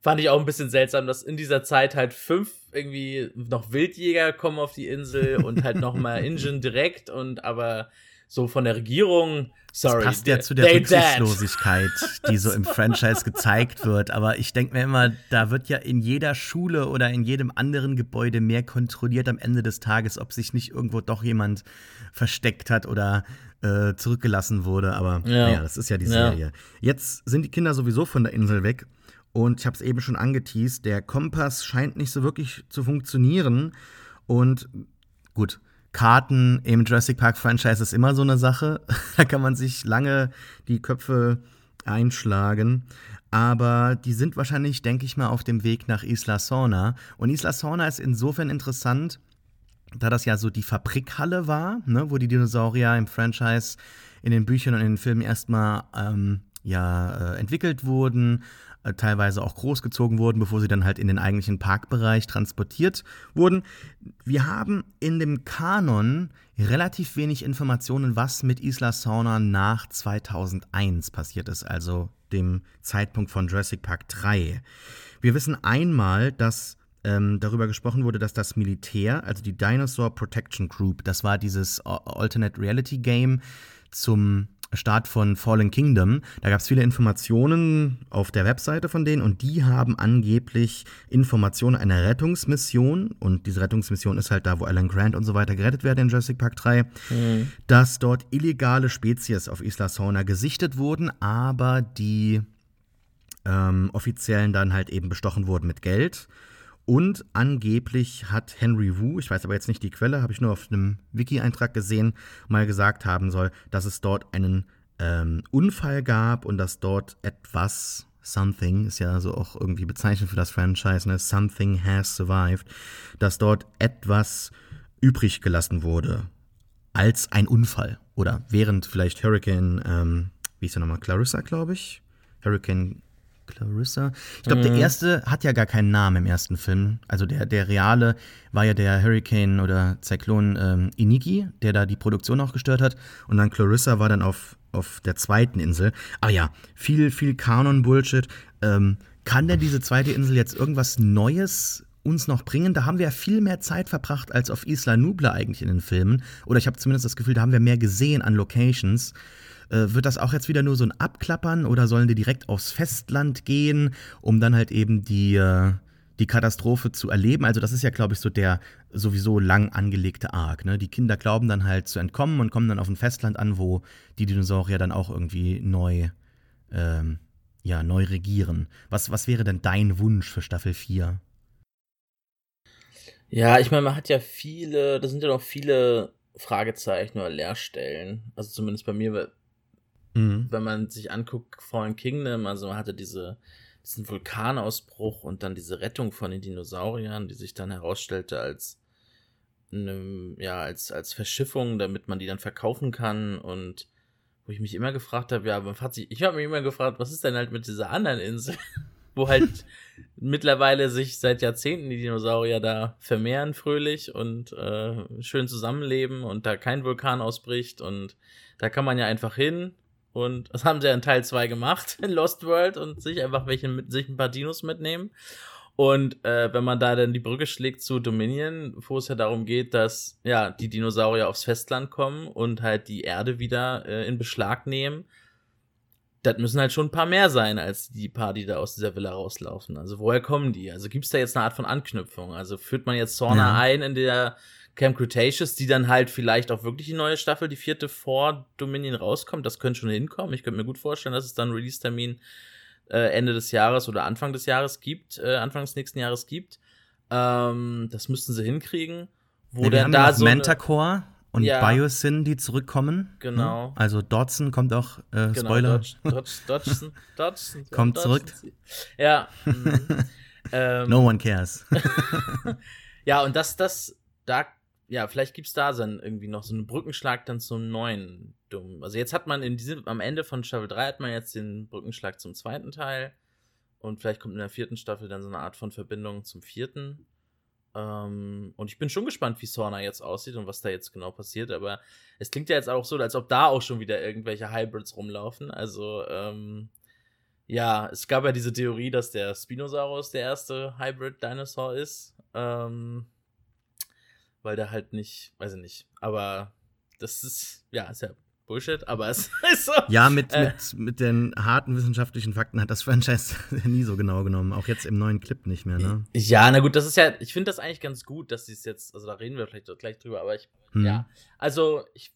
fand ich auch ein bisschen seltsam, dass in dieser Zeit halt fünf irgendwie noch Wildjäger kommen auf die Insel und halt noch mal Ingen direkt und aber so von der Regierung. Sorry. Das passt ja zu der Rücksichtslosigkeit, die so im Franchise gezeigt wird. Aber ich denke mir immer, da wird ja in jeder Schule oder in jedem anderen Gebäude mehr kontrolliert am Ende des Tages, ob sich nicht irgendwo doch jemand versteckt hat oder äh, zurückgelassen wurde. Aber ja. naja, das ist ja die Serie. Ja. Jetzt sind die Kinder sowieso von der Insel weg. Und ich habe es eben schon angeteased, der Kompass scheint nicht so wirklich zu funktionieren. Und gut, Karten im Jurassic Park Franchise ist immer so eine Sache. da kann man sich lange die Köpfe einschlagen. Aber die sind wahrscheinlich, denke ich mal, auf dem Weg nach Isla Sorna. Und Isla Sorna ist insofern interessant, da das ja so die Fabrikhalle war, ne, wo die Dinosaurier im Franchise in den Büchern und in den Filmen erstmal ähm, ja, äh, entwickelt wurden teilweise auch großgezogen wurden, bevor sie dann halt in den eigentlichen Parkbereich transportiert wurden. Wir haben in dem Kanon relativ wenig Informationen, was mit Isla Sauna nach 2001 passiert ist, also dem Zeitpunkt von Jurassic Park 3. Wir wissen einmal, dass ähm, darüber gesprochen wurde, dass das Militär, also die Dinosaur Protection Group, das war dieses Alternate Reality Game zum Start von Fallen Kingdom. Da gab es viele Informationen auf der Webseite von denen und die haben angeblich Informationen einer Rettungsmission und diese Rettungsmission ist halt da, wo Alan Grant und so weiter gerettet werden in Jurassic Park 3, mhm. dass dort illegale Spezies auf Isla Sauna gesichtet wurden, aber die ähm, Offiziellen dann halt eben bestochen wurden mit Geld. Und angeblich hat Henry Wu, ich weiß aber jetzt nicht die Quelle, habe ich nur auf einem Wiki-Eintrag gesehen, mal gesagt haben soll, dass es dort einen ähm, Unfall gab und dass dort etwas, something, ist ja so auch irgendwie bezeichnet für das Franchise, ne? something has survived, dass dort etwas übrig gelassen wurde als ein Unfall. Oder während vielleicht Hurricane, ähm, wie ist der nochmal, Clarissa, glaube ich? Hurricane Clarissa. Ich glaube, mhm. der erste hat ja gar keinen Namen im ersten Film. Also der, der reale war ja der Hurricane oder Zyklon ähm, Iniki, der da die Produktion auch gestört hat. Und dann Clarissa war dann auf, auf der zweiten Insel. Aber ja, viel, viel Kanon-Bullshit. Ähm, kann denn diese zweite Insel jetzt irgendwas Neues uns noch bringen? Da haben wir ja viel mehr Zeit verbracht als auf Isla Nubla eigentlich in den Filmen. Oder ich habe zumindest das Gefühl, da haben wir mehr gesehen an Locations. Äh, wird das auch jetzt wieder nur so ein Abklappern oder sollen die direkt aufs Festland gehen, um dann halt eben die, äh, die Katastrophe zu erleben? Also, das ist ja, glaube ich, so der sowieso lang angelegte Arc. Ne? Die Kinder glauben dann halt zu entkommen und kommen dann auf ein Festland an, wo die Dinosaurier dann auch irgendwie neu, ähm, ja, neu regieren. Was, was wäre denn dein Wunsch für Staffel 4? Ja, ich meine, man hat ja viele, da sind ja noch viele Fragezeichen oder Leerstellen. Also zumindest bei mir Mhm. Wenn man sich anguckt, Fallen Kingdom, also man hatte diese, diesen Vulkanausbruch und dann diese Rettung von den Dinosauriern, die sich dann herausstellte als eine, ja, als, als Verschiffung, damit man die dann verkaufen kann. Und wo ich mich immer gefragt habe, ja, hat sich, ich habe mich immer gefragt, was ist denn halt mit dieser anderen Insel, wo halt mittlerweile sich seit Jahrzehnten die Dinosaurier da vermehren fröhlich und äh, schön zusammenleben und da kein Vulkan ausbricht und da kann man ja einfach hin und das haben sie ja in Teil 2 gemacht, in Lost World, und sich einfach welche mit, sich ein paar Dinos mitnehmen. Und äh, wenn man da dann die Brücke schlägt zu Dominion, wo es ja darum geht, dass ja die Dinosaurier aufs Festland kommen und halt die Erde wieder äh, in Beschlag nehmen, das müssen halt schon ein paar mehr sein als die paar, die da aus dieser Villa rauslaufen. Also woher kommen die? Also gibt es da jetzt eine Art von Anknüpfung? Also führt man jetzt Sauna ja. ein in der Camp Cretaceous, die dann halt vielleicht auch wirklich die neue Staffel, die vierte vor Dominion rauskommt. Das könnte schon hinkommen. Ich könnte mir gut vorstellen, dass es dann Release-Termin äh, Ende des Jahres oder Anfang des Jahres gibt, äh, Anfang des nächsten Jahres gibt. Ähm, das müssten sie hinkriegen. Wo ja, dann da so Mentacore und ja, Biosyn, die zurückkommen. Ne? Genau. Also Dodson kommt auch, äh, genau, Spoiler. Dodge, Dodge, Dodgson, Dodgson, kommt Dodgson. zurück. Ja. Mhm. ähm, no one cares. ja, und das, das, da ja, vielleicht gibt es da dann irgendwie noch so einen Brückenschlag dann zum neuen Dumm. Also jetzt hat man in diesem, am Ende von Staffel 3 hat man jetzt den Brückenschlag zum zweiten Teil. Und vielleicht kommt in der vierten Staffel dann so eine Art von Verbindung zum vierten. Ähm, und ich bin schon gespannt, wie Sauna jetzt aussieht und was da jetzt genau passiert. Aber es klingt ja jetzt auch so, als ob da auch schon wieder irgendwelche Hybrids rumlaufen. Also, ähm, ja, es gab ja diese Theorie, dass der Spinosaurus der erste Hybrid-Dinosaur ist. Ähm, weil der halt nicht, weiß ich nicht, aber das ist, ja, ist ja Bullshit, aber es ist so. Ja, mit, äh, mit, mit den harten wissenschaftlichen Fakten hat das Franchise nie so genau genommen. Auch jetzt im neuen Clip nicht mehr, ne? Ja, na gut, das ist ja, ich finde das eigentlich ganz gut, dass sie es jetzt, also da reden wir vielleicht gleich drüber, aber ich, hm. ja, also ich,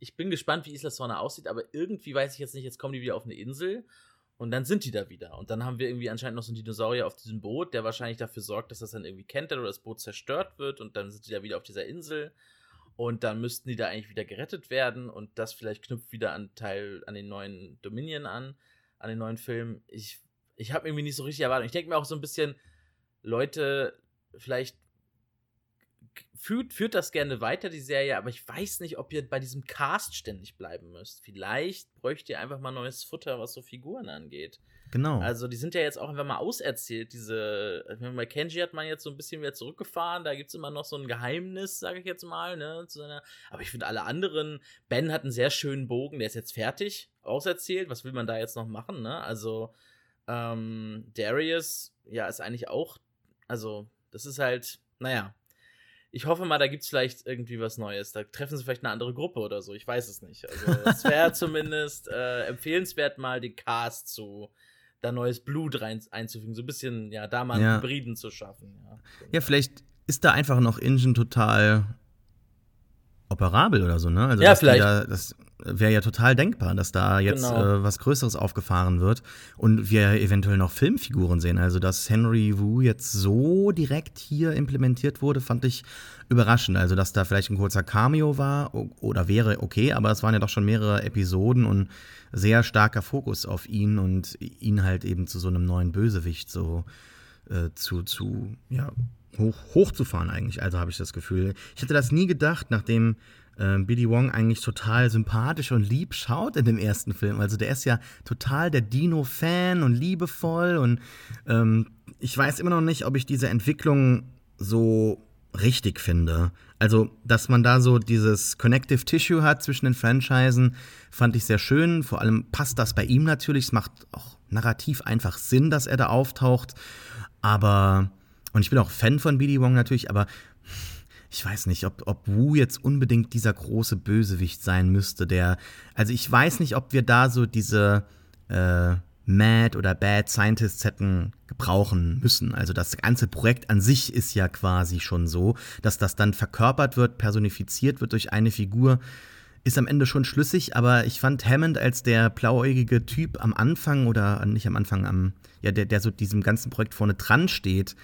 ich bin gespannt, wie Isla Sorna aussieht, aber irgendwie weiß ich jetzt nicht, jetzt kommen die wieder auf eine Insel und dann sind die da wieder. Und dann haben wir irgendwie anscheinend noch so einen Dinosaurier auf diesem Boot, der wahrscheinlich dafür sorgt, dass das dann irgendwie kentert oder das Boot zerstört wird. Und dann sind die da wieder auf dieser Insel. Und dann müssten die da eigentlich wieder gerettet werden. Und das vielleicht knüpft wieder an Teil, an den neuen Dominion an, an den neuen Film. Ich, ich habe irgendwie nicht so richtig erwartet. Ich denke mir auch so ein bisschen, Leute, vielleicht führt, führt das gerne weiter, die Serie, aber ich weiß nicht, ob ihr bei diesem Cast ständig bleiben müsst. Vielleicht bräucht ihr einfach mal neues Futter, was so Figuren angeht. Genau. Also, die sind ja jetzt auch einfach mal auserzählt. Diese, bei Kenji hat man jetzt so ein bisschen wieder zurückgefahren. Da gibt es immer noch so ein Geheimnis, sage ich jetzt mal. Ne, zu seiner, aber ich finde alle anderen. Ben hat einen sehr schönen Bogen, der ist jetzt fertig, auserzählt. Was will man da jetzt noch machen? Ne? Also, ähm, Darius, ja, ist eigentlich auch. Also, das ist halt, naja, ich hoffe mal, da gibt es vielleicht irgendwie was Neues. Da treffen sie vielleicht eine andere Gruppe oder so. Ich weiß es nicht. Also es wäre zumindest äh, empfehlenswert, mal den Cast zu da neues Blut rein einzufügen. So ein bisschen, ja, da mal ja. Hybriden zu schaffen. Ja. ja, vielleicht ist da einfach noch Engine total operabel oder so, ne? Also, ja, vielleicht. Da, das, wäre ja total denkbar, dass da jetzt genau. äh, was Größeres aufgefahren wird und wir eventuell noch Filmfiguren sehen. Also, dass Henry Wu jetzt so direkt hier implementiert wurde, fand ich überraschend. Also, dass da vielleicht ein kurzer Cameo war oder wäre okay, aber es waren ja doch schon mehrere Episoden und sehr starker Fokus auf ihn und ihn halt eben zu so einem neuen Bösewicht so äh, zu, zu, ja, hoch, hochzufahren eigentlich. Also habe ich das Gefühl. Ich hätte das nie gedacht, nachdem äh, Billy Wong eigentlich total sympathisch und lieb schaut in dem ersten Film. Also der ist ja total der Dino-Fan und liebevoll und ähm, ich weiß immer noch nicht, ob ich diese Entwicklung so richtig finde. Also, dass man da so dieses Connective Tissue hat zwischen den Franchisen, fand ich sehr schön. Vor allem passt das bei ihm natürlich. Es macht auch narrativ einfach Sinn, dass er da auftaucht. Aber, und ich bin auch Fan von BD Wong natürlich, aber ich weiß nicht, ob, ob Wu jetzt unbedingt dieser große Bösewicht sein müsste, der, also ich weiß nicht, ob wir da so diese äh, Mad oder Bad Scientists hätten gebrauchen müssen. Also das ganze Projekt an sich ist ja quasi schon so, dass das dann verkörpert wird, personifiziert wird durch eine Figur, ist am Ende schon schlüssig, aber ich fand Hammond als der blauäugige Typ am Anfang oder nicht am Anfang, am, ja, der, der so diesem ganzen Projekt vorne dran steht,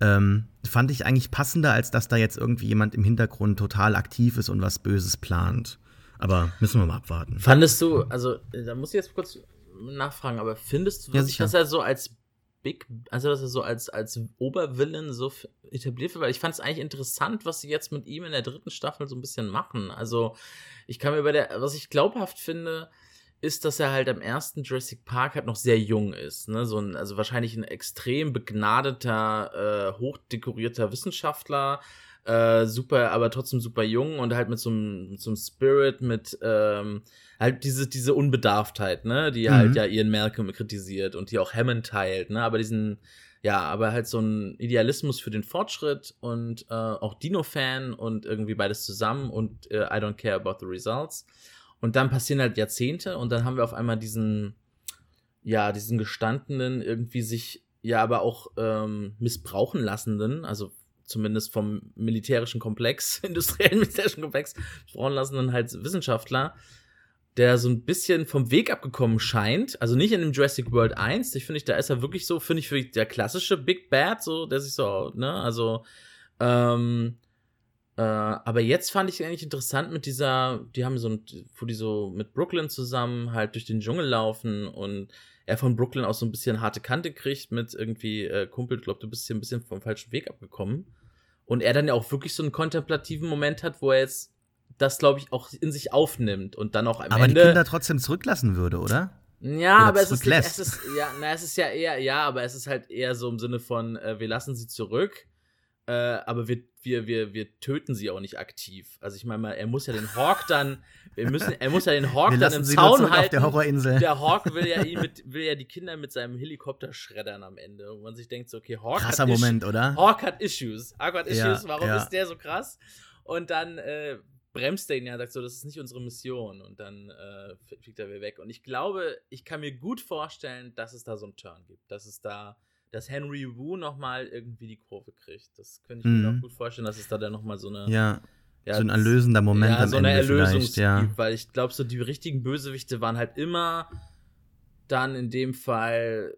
ähm, fand ich eigentlich passender, als dass da jetzt irgendwie jemand im Hintergrund total aktiv ist und was Böses plant. Aber müssen wir mal abwarten. Fandest du, also da muss ich jetzt kurz nachfragen, aber findest du, ja, dass er so als Big, also dass er so als, als Obervillain so etabliert wird, weil ich fand es eigentlich interessant, was sie jetzt mit ihm in der dritten Staffel so ein bisschen machen. Also ich kann mir bei der, was ich glaubhaft finde, ist, dass er halt am ersten Jurassic Park halt noch sehr jung ist. Ne? So ein, also wahrscheinlich ein extrem begnadeter, äh, hochdekorierter Wissenschaftler, äh, super, aber trotzdem super jung und halt mit so einem, mit so einem Spirit, mit ähm, halt diese, diese Unbedarftheit, ne, die mhm. halt ja Ian Malcolm kritisiert und die auch Hammond teilt, ne, aber diesen, ja, aber halt so ein Idealismus für den Fortschritt und äh, auch Dino-Fan und irgendwie beides zusammen und äh, I don't care about the results. Und dann passieren halt Jahrzehnte und dann haben wir auf einmal diesen, ja, diesen gestandenen, irgendwie sich ja aber auch ähm, missbrauchen lassenden, also zumindest vom militärischen Komplex, industriellen militärischen Komplex, missbrauchen lassenden halt Wissenschaftler, der so ein bisschen vom Weg abgekommen scheint. Also nicht in dem Jurassic World 1. Ich finde, da ist er wirklich so, finde ich, wirklich der klassische Big Bad, so, der sich so, ne, also, ähm, äh, aber jetzt fand ich eigentlich interessant mit dieser, die haben so ein, wo die so mit Brooklyn zusammen halt durch den Dschungel laufen und er von Brooklyn auch so ein bisschen harte Kante kriegt mit irgendwie, äh, Kumpel, glaub, du bist hier ein bisschen vom falschen Weg abgekommen. Und er dann ja auch wirklich so einen kontemplativen Moment hat, wo er jetzt das, glaube ich, auch in sich aufnimmt und dann auch am aber Ende. Aber die Kinder trotzdem zurücklassen würde, oder? Ja, oder aber es ist, es ist, ja, na, es ist ja eher, ja, aber es ist halt eher so im Sinne von, äh, wir lassen sie zurück, äh, aber wir, wir, wir, wir töten sie auch nicht aktiv. Also ich meine mal, er muss ja den Hawk dann, wir müssen, er muss ja den Hawk dann im Zaun halten. der Horrorinsel. Der Hawk will ja ihn mit, will ja die Kinder mit seinem Helikopter schreddern am Ende. Und man sich denkt so, okay, Hawk Krasser hat Moment, oder? Hawk hat Issues. Hawk hat Issues, ja, warum ja. ist der so krass? Und dann äh, bremst er ihn ja, sagt so, das ist nicht unsere Mission. Und dann äh, fliegt er wieder weg. Und ich glaube, ich kann mir gut vorstellen, dass es da so einen Turn gibt. Dass es da dass Henry Wu nochmal irgendwie die Kurve kriegt. Das könnte ich mhm. mir auch gut vorstellen, dass es da dann nochmal so eine. Ja. ja so ein erlösender Moment ja, am so eine Ende Erlösung ja. Gibt, weil ich glaube, so die richtigen Bösewichte waren halt immer dann in dem Fall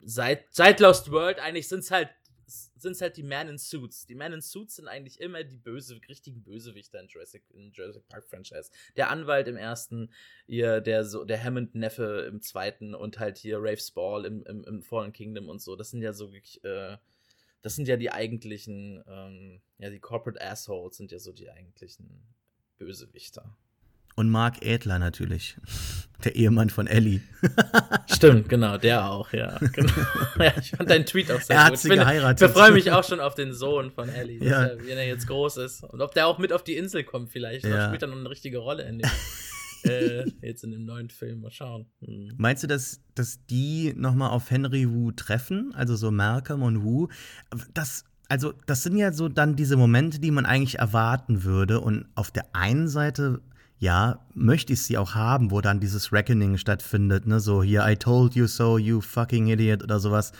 seit, seit Lost World eigentlich sind es halt sind es halt die Man in Suits. Die Man in Suits sind eigentlich immer die böse, richtigen Bösewichter in Jurassic, in Jurassic Park Franchise. Der Anwalt im ersten, ihr, der so, der Hammond-Neffe im zweiten und halt hier Rafe Spall im, im, im Fallen Kingdom und so. Das sind ja so wirklich, äh, das sind ja die eigentlichen, ähm, ja, die Corporate Assholes sind ja so die eigentlichen Bösewichter. Und Mark Edler natürlich. Der Ehemann von Ellie. Stimmt, genau, der auch, ja. Genau. ja ich fand deinen Tweet auch sehr er gut. Hat sie ich geheiratet. Ich freue mich auch schon auf den Sohn von Ellie, ja. er, wenn er jetzt groß ist. Und ob der auch mit auf die Insel kommt, vielleicht. Ja. spielt er noch eine richtige Rolle in dem, äh, jetzt in dem neuen Film. Mal schauen. Hm. Meinst du, dass, dass die nochmal auf Henry Wu treffen? Also so Malcolm und Wu? Das also das sind ja so dann diese Momente, die man eigentlich erwarten würde. Und auf der einen Seite ja, möchte ich sie auch haben, wo dann dieses Reckoning stattfindet, ne? So hier, I told you so, you fucking idiot oder sowas.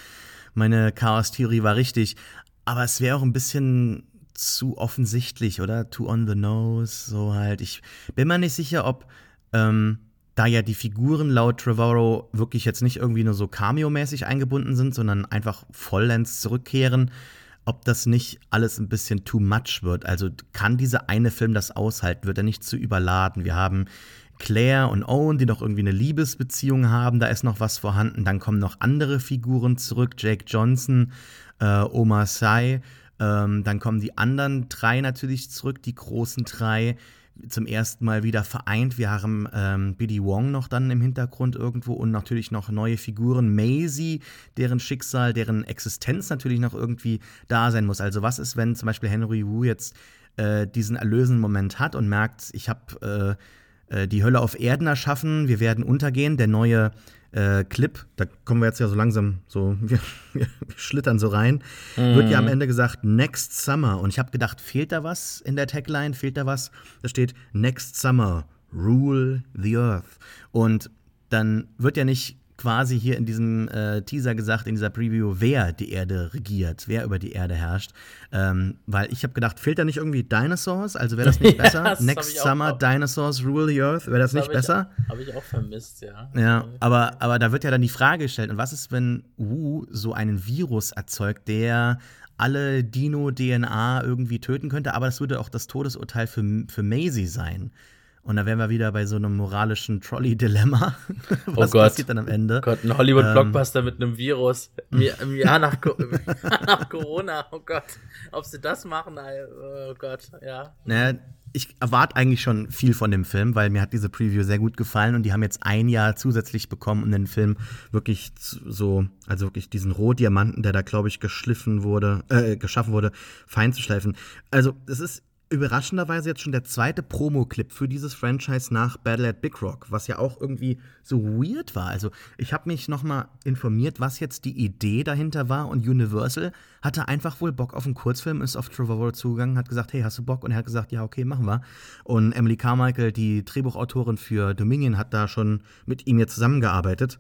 Meine Chaos-Theorie war richtig. Aber es wäre auch ein bisschen zu offensichtlich, oder? Too on the nose, so halt. Ich bin mir nicht sicher, ob Ähm, da ja die Figuren laut Trevorrow wirklich jetzt nicht irgendwie nur so cameo-mäßig eingebunden sind, sondern einfach vollends zurückkehren, ob das nicht alles ein bisschen too much wird. Also kann dieser eine Film das aushalten? Wird er nicht zu überladen? Wir haben Claire und Owen, die noch irgendwie eine Liebesbeziehung haben, da ist noch was vorhanden. Dann kommen noch andere Figuren zurück, Jake Johnson, äh, Omar Sy. Ähm, dann kommen die anderen drei natürlich zurück, die großen drei zum ersten Mal wieder vereint. Wir haben ähm, Biddy Wong noch dann im Hintergrund irgendwo und natürlich noch neue Figuren. Maisie, deren Schicksal, deren Existenz natürlich noch irgendwie da sein muss. Also was ist, wenn zum Beispiel Henry Wu jetzt äh, diesen erlösenden Moment hat und merkt, ich habe äh, äh, die Hölle auf Erden erschaffen, wir werden untergehen. Der neue äh, Clip, da kommen wir jetzt ja so langsam so, wir, wir schlittern so rein, mhm. wird ja am Ende gesagt Next Summer. Und ich habe gedacht, fehlt da was in der Tagline? Fehlt da was? Da steht Next Summer, Rule the Earth. Und dann wird ja nicht quasi hier in diesem äh, Teaser gesagt, in dieser Preview, wer die Erde regiert, wer über die Erde herrscht. Ähm, weil ich habe gedacht, fehlt da nicht irgendwie Dinosaurs? Also wäre das nicht besser? ja, Next Summer, auch, Dinosaurs Rule the Earth, wäre das, das nicht besser? Habe ich auch vermisst, ja. Ja, aber, aber da wird ja dann die Frage gestellt, und was ist, wenn Wu so einen Virus erzeugt, der alle Dino-DNA irgendwie töten könnte, aber das würde auch das Todesurteil für, für Maisie sein. Und da wären wir wieder bei so einem moralischen Trolley-Dilemma. Was oh Gott. passiert dann am Ende? Gott, ein Hollywood-Blockbuster ähm, mit einem Virus. Im Jahr nach, nach, Corona. Oh Gott. Ob sie das machen, oh Gott, ja. Naja, ich erwarte eigentlich schon viel von dem Film, weil mir hat diese Preview sehr gut gefallen und die haben jetzt ein Jahr zusätzlich bekommen, um den Film wirklich so, also wirklich diesen Rohdiamanten, der da, glaube ich, geschliffen wurde, äh, geschaffen wurde, fein zu schleifen. Also, es ist überraschenderweise jetzt schon der zweite Promo-Clip für dieses Franchise nach Battle at Big Rock, was ja auch irgendwie so weird war. Also ich habe mich nochmal informiert, was jetzt die Idee dahinter war und Universal hatte einfach wohl Bock auf einen Kurzfilm, ist auf Trevor zugegangen, hat gesagt, hey, hast du Bock? Und er hat gesagt, ja, okay, machen wir. Und Emily Carmichael, die Drehbuchautorin für Dominion, hat da schon mit ihm jetzt zusammengearbeitet.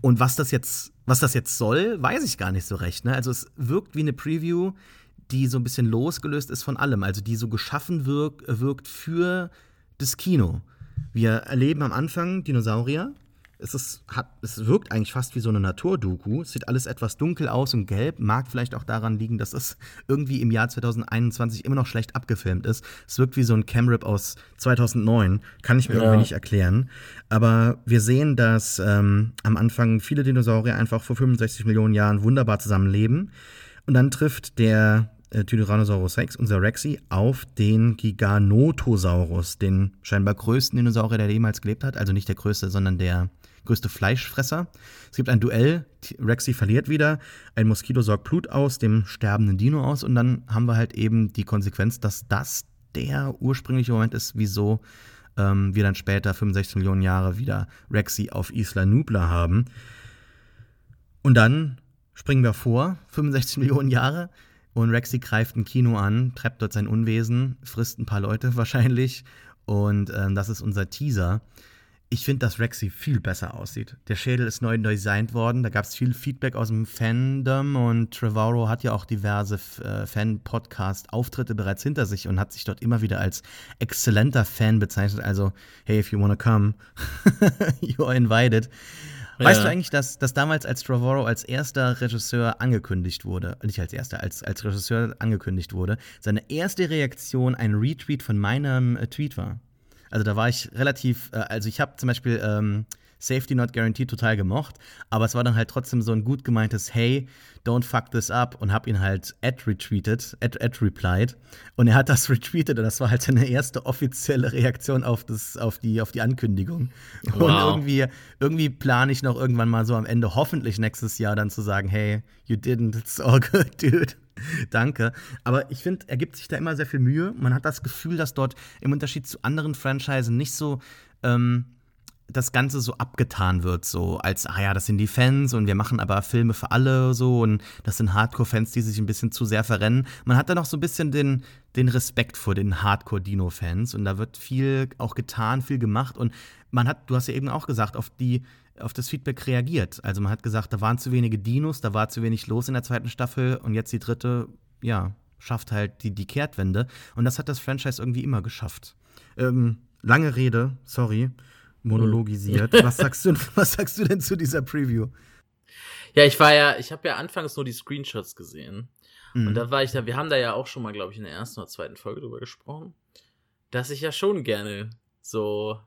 Und was das jetzt, was das jetzt soll, weiß ich gar nicht so recht. Ne? Also es wirkt wie eine Preview, die so ein bisschen losgelöst ist von allem, also die so geschaffen wirkt, wirkt für das Kino. Wir erleben am Anfang Dinosaurier. Es, ist, hat, es wirkt eigentlich fast wie so eine Naturdoku. Es sieht alles etwas dunkel aus und gelb. Mag vielleicht auch daran liegen, dass es irgendwie im Jahr 2021 immer noch schlecht abgefilmt ist. Es wirkt wie so ein Camrip aus 2009. Kann ich mir ja. irgendwie nicht erklären. Aber wir sehen, dass ähm, am Anfang viele Dinosaurier einfach vor 65 Millionen Jahren wunderbar zusammenleben. Und dann trifft der äh, Tyrannosaurus Rex, unser Rexy, auf den Giganotosaurus, den scheinbar größten Dinosaurier, der jemals gelebt hat. Also nicht der größte, sondern der größte Fleischfresser. Es gibt ein Duell, Rexy verliert wieder, ein Moskito sorgt Blut aus, dem sterbenden Dino aus und dann haben wir halt eben die Konsequenz, dass das der ursprüngliche Moment ist, wieso ähm, wir dann später, 65 Millionen Jahre, wieder Rexy auf Isla Nubla haben. Und dann springen wir vor, 65 Millionen Jahre, und Rexy greift ein Kino an, treibt dort sein Unwesen, frisst ein paar Leute wahrscheinlich. Und ähm, das ist unser Teaser. Ich finde, dass Rexy viel besser aussieht. Der Schädel ist neu designt worden. Da gab es viel Feedback aus dem Fandom und Trevorrow hat ja auch diverse äh, Fan-Podcast-Auftritte bereits hinter sich und hat sich dort immer wieder als exzellenter Fan bezeichnet. Also, hey, if you wanna come, you are invited. Weißt du eigentlich, dass, dass damals als Trevorrow als erster Regisseur angekündigt wurde, nicht als erster, als, als Regisseur angekündigt wurde, seine erste Reaktion ein Retweet von meinem äh, Tweet war? Also da war ich relativ, äh, also ich habe zum Beispiel ähm, Safety Not Guaranteed total gemocht, aber es war dann halt trotzdem so ein gut gemeintes Hey, don't fuck this up und hab ihn halt ad retweetet, ad, ad replied und er hat das retweetet und das war halt seine erste offizielle Reaktion auf, das, auf, die, auf die Ankündigung. Wow. Und irgendwie, irgendwie plane ich noch irgendwann mal so am Ende, hoffentlich nächstes Jahr dann zu sagen, hey, you didn't, it's all good, dude. Danke. Aber ich finde, er gibt sich da immer sehr viel Mühe. Man hat das Gefühl, dass dort im Unterschied zu anderen Franchisen nicht so ähm, das Ganze so abgetan wird, so als, ah ja, das sind die Fans und wir machen aber Filme für alle so und das sind Hardcore-Fans, die sich ein bisschen zu sehr verrennen. Man hat da noch so ein bisschen den, den Respekt vor den Hardcore-Dino-Fans und da wird viel auch getan, viel gemacht und man hat, du hast ja eben auch gesagt, auf die auf das Feedback reagiert. Also man hat gesagt, da waren zu wenige Dinos, da war zu wenig los in der zweiten Staffel und jetzt die dritte, ja, schafft halt die, die Kehrtwende. Und das hat das Franchise irgendwie immer geschafft. Ähm, lange Rede, sorry, monologisiert. was, sagst du, was sagst du denn zu dieser Preview? Ja, ich war ja, ich habe ja anfangs nur die Screenshots gesehen. Mhm. Und da war ich da, wir haben da ja auch schon mal, glaube ich, in der ersten oder zweiten Folge drüber gesprochen, dass ich ja schon gerne so,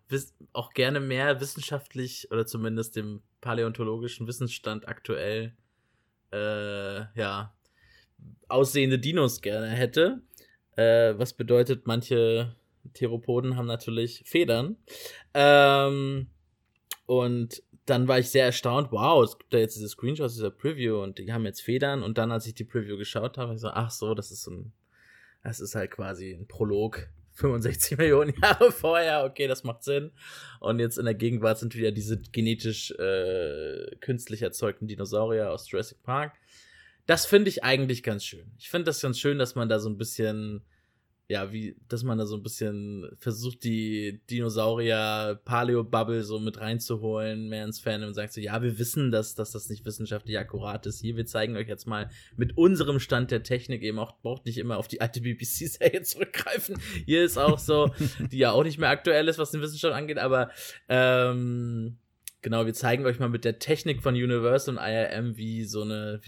auch gerne mehr wissenschaftlich oder zumindest dem paläontologischen Wissensstand aktuell, äh, ja, aussehende Dinos gerne hätte. Äh, was bedeutet, manche Theropoden haben natürlich Federn. Ähm, und dann war ich sehr erstaunt, wow, es gibt da jetzt diese Screenshots dieser Preview und die haben jetzt Federn. Und dann, als ich die Preview geschaut habe, ich so, ach so, das ist so ein, das ist halt quasi ein Prolog 65 Millionen Jahre vorher, okay, das macht Sinn. Und jetzt in der Gegenwart sind wieder diese genetisch äh, künstlich erzeugten Dinosaurier aus Jurassic Park. Das finde ich eigentlich ganz schön. Ich finde das ganz schön, dass man da so ein bisschen ja, wie, dass man da so ein bisschen versucht, die Dinosaurier-Paleo-Bubble so mit reinzuholen, mehr ins Fan und sagt so, ja, wir wissen, dass, dass das nicht wissenschaftlich akkurat ist. Hier, wir zeigen euch jetzt mal mit unserem Stand der Technik eben auch, braucht nicht immer auf die alte BBC-Serie zurückgreifen. Hier ist auch so, die ja auch nicht mehr aktuell ist, was den Wissenschaft angeht, aber, ähm, Genau, wir zeigen euch mal mit der Technik von Universal und IRM, wie so eine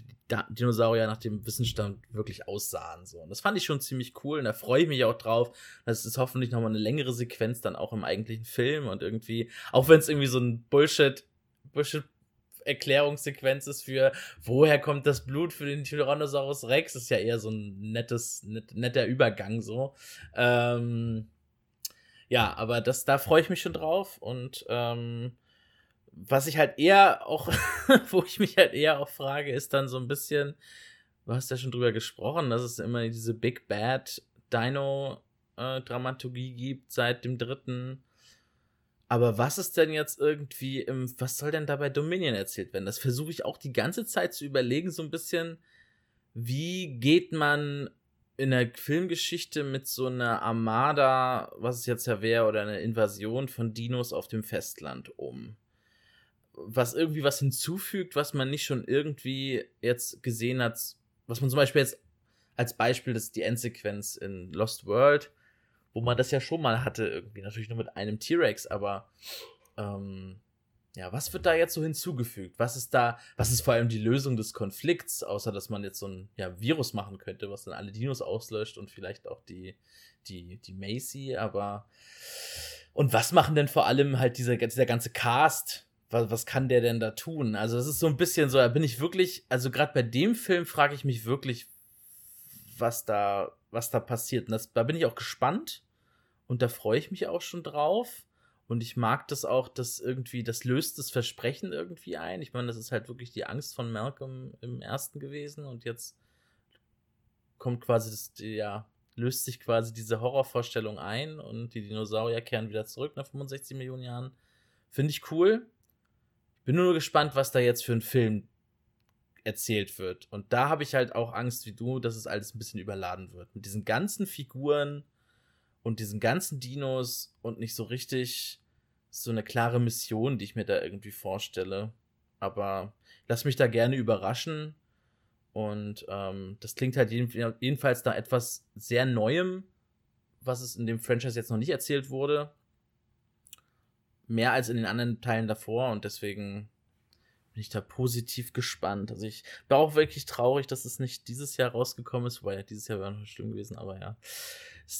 Dinosaurier nach dem Wissensstand wirklich aussahen. So. Und das fand ich schon ziemlich cool und da freue ich mich auch drauf. Das ist hoffentlich nochmal eine längere Sequenz dann auch im eigentlichen Film und irgendwie, auch wenn es irgendwie so ein Bullshit, Bullshit Erklärungssequenz ist für, woher kommt das Blut für den Tyrannosaurus Rex, ist ja eher so ein nettes, net, netter Übergang so. Ähm, ja, aber das, da freue ich mich schon drauf und ähm, was ich halt eher auch, wo ich mich halt eher auch frage, ist dann so ein bisschen, du hast ja schon drüber gesprochen, dass es immer diese Big Bad Dino-Dramaturgie äh, gibt seit dem dritten. Aber was ist denn jetzt irgendwie im, was soll denn da bei Dominion erzählt werden? Das versuche ich auch die ganze Zeit zu überlegen, so ein bisschen, wie geht man in der Filmgeschichte mit so einer Armada, was es jetzt ja wäre, oder einer Invasion von Dinos auf dem Festland um? Was irgendwie was hinzufügt, was man nicht schon irgendwie jetzt gesehen hat, was man zum Beispiel jetzt als Beispiel das ist die Endsequenz in Lost World, wo man das ja schon mal hatte, irgendwie natürlich nur mit einem T-Rex, aber ähm, ja, was wird da jetzt so hinzugefügt? Was ist da, was ist vor allem die Lösung des Konflikts, außer dass man jetzt so ein ja, Virus machen könnte, was dann alle Dinos auslöscht und vielleicht auch die, die, die Macy, aber und was machen denn vor allem halt dieser, dieser ganze Cast, was, was kann der denn da tun? Also, es ist so ein bisschen so, da bin ich wirklich, also gerade bei dem Film frage ich mich wirklich, was da, was da passiert. Und das, da bin ich auch gespannt und da freue ich mich auch schon drauf. Und ich mag das auch, dass irgendwie, das löst das Versprechen irgendwie ein. Ich meine, das ist halt wirklich die Angst von Malcolm im ersten gewesen und jetzt kommt quasi das, ja, löst sich quasi diese Horrorvorstellung ein und die Dinosaurier kehren wieder zurück nach 65 Millionen Jahren. Finde ich cool. Bin nur gespannt, was da jetzt für ein Film erzählt wird. Und da habe ich halt auch Angst wie du, dass es alles ein bisschen überladen wird. Mit diesen ganzen Figuren und diesen ganzen Dinos und nicht so richtig so eine klare Mission, die ich mir da irgendwie vorstelle. Aber lass mich da gerne überraschen. Und ähm, das klingt halt jedenfalls da etwas sehr Neuem, was es in dem Franchise jetzt noch nicht erzählt wurde mehr als in den anderen Teilen davor und deswegen bin ich da positiv gespannt. Also ich war auch wirklich traurig, dass es nicht dieses Jahr rausgekommen ist, weil dieses Jahr wäre noch schlimm gewesen, aber ja.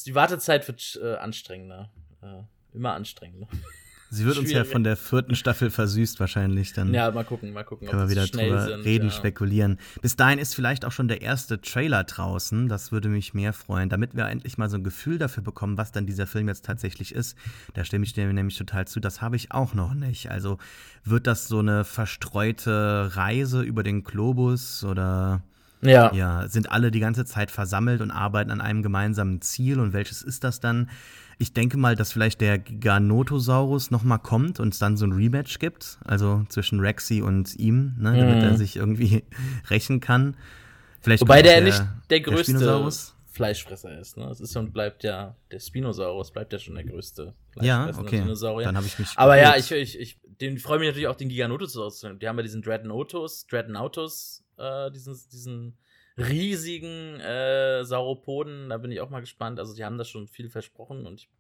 Die Wartezeit wird äh, anstrengender. Äh, immer anstrengender. Sie wird uns ja von der vierten Staffel versüßt wahrscheinlich. Dann ja, mal gucken, mal gucken. Können wir wieder drüber sind, reden, ja. spekulieren. Bis dahin ist vielleicht auch schon der erste Trailer draußen. Das würde mich mehr freuen, damit wir endlich mal so ein Gefühl dafür bekommen, was dann dieser Film jetzt tatsächlich ist. Da stimme ich dir nämlich total zu. Das habe ich auch noch nicht. Also wird das so eine verstreute Reise über den Globus oder ja. ja, sind alle die ganze Zeit versammelt und arbeiten an einem gemeinsamen Ziel und welches ist das dann? Ich denke mal, dass vielleicht der Giganotosaurus nochmal kommt und es dann so ein Rematch gibt, also zwischen Rexy und ihm, ne, damit mhm. er sich irgendwie rächen kann. Vielleicht Wobei der, der nicht der größte der Fleischfresser ist. Ne? Es ist und bleibt ja, der Spinosaurus bleibt ja schon der größte ja, okay. Dinosaurier. Dann habe ich mich. Aber ja, ich, ich, ich den freue mich natürlich auch, den Giganotosaurus zu Die haben ja diesen Dreadnoughtus, Dreadnoughtus, äh, diesen, diesen riesigen äh, Sauropoden. Da bin ich auch mal gespannt. Also, die haben das schon viel versprochen und ich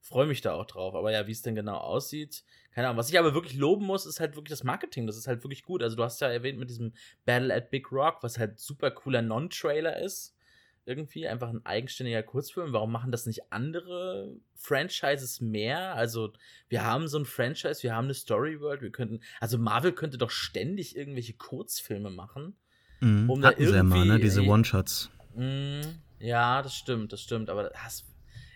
freue mich da auch drauf. Aber ja, wie es denn genau aussieht, keine Ahnung. Was ich aber wirklich loben muss, ist halt wirklich das Marketing. Das ist halt wirklich gut. Also, du hast ja erwähnt mit diesem Battle at Big Rock, was halt super cooler Non-Trailer ist. Irgendwie einfach ein eigenständiger Kurzfilm. Warum machen das nicht andere Franchises mehr? Also, wir haben so ein Franchise, wir haben eine Story World, wir könnten, also Marvel könnte doch ständig irgendwelche Kurzfilme machen. Mhm. Um Hatten da irgendwie, sie ja mal, ne? Diese One-Shots. Mm, ja, das stimmt, das stimmt. Aber das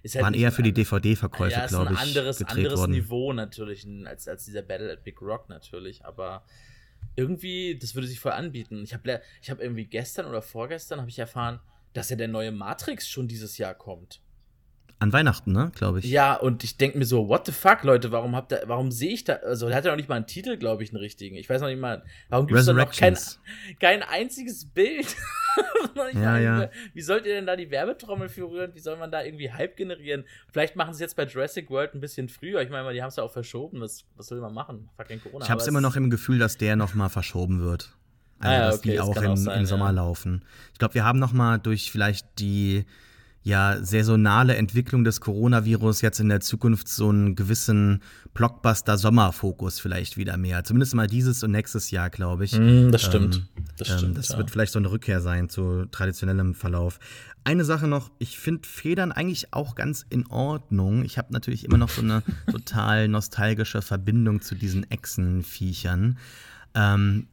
ist halt Waren eher für die DVD-Verkäufe, ja, glaube ich. Ein anderes, anderes Niveau natürlich als, als dieser Battle at Big Rock natürlich. Aber irgendwie, das würde sich voll anbieten. Ich habe ich hab irgendwie gestern oder vorgestern habe ich erfahren, dass ja der neue Matrix schon dieses Jahr kommt. An Weihnachten, ne, glaube ich. Ja, und ich denke mir so, what the fuck, Leute, warum habt ihr, warum sehe ich da, also der hat ja noch nicht mal einen Titel, glaube ich, einen richtigen. Ich weiß noch nicht mal, warum gibt es da noch kein, kein einziges Bild? ja, ja. Wie sollt ihr denn da die Werbetrommel für rühren? Wie soll man da irgendwie Hype generieren? Vielleicht machen sie es jetzt bei Jurassic World ein bisschen früher. Ich meine, die haben es ja auch verschoben. Was, was will man machen? Fucking Corona. Ich habe es immer noch im Gefühl, dass der noch mal verschoben wird. Also, ah, ja, dass okay, die auch, im, sein, im Sommer ja. laufen. Ich glaube, wir haben noch mal durch vielleicht die ja saisonale Entwicklung des Coronavirus jetzt in der Zukunft so einen gewissen Blockbuster-Sommerfokus vielleicht wieder mehr. Zumindest mal dieses und nächstes Jahr, glaube ich. Mm, das stimmt. Ähm, das, ähm, stimmt, das ja. wird vielleicht so eine Rückkehr sein zu traditionellem Verlauf. Eine Sache noch, ich finde Federn eigentlich auch ganz in Ordnung. Ich habe natürlich immer noch so eine total nostalgische Verbindung zu diesen Echsenviechern. Ähm,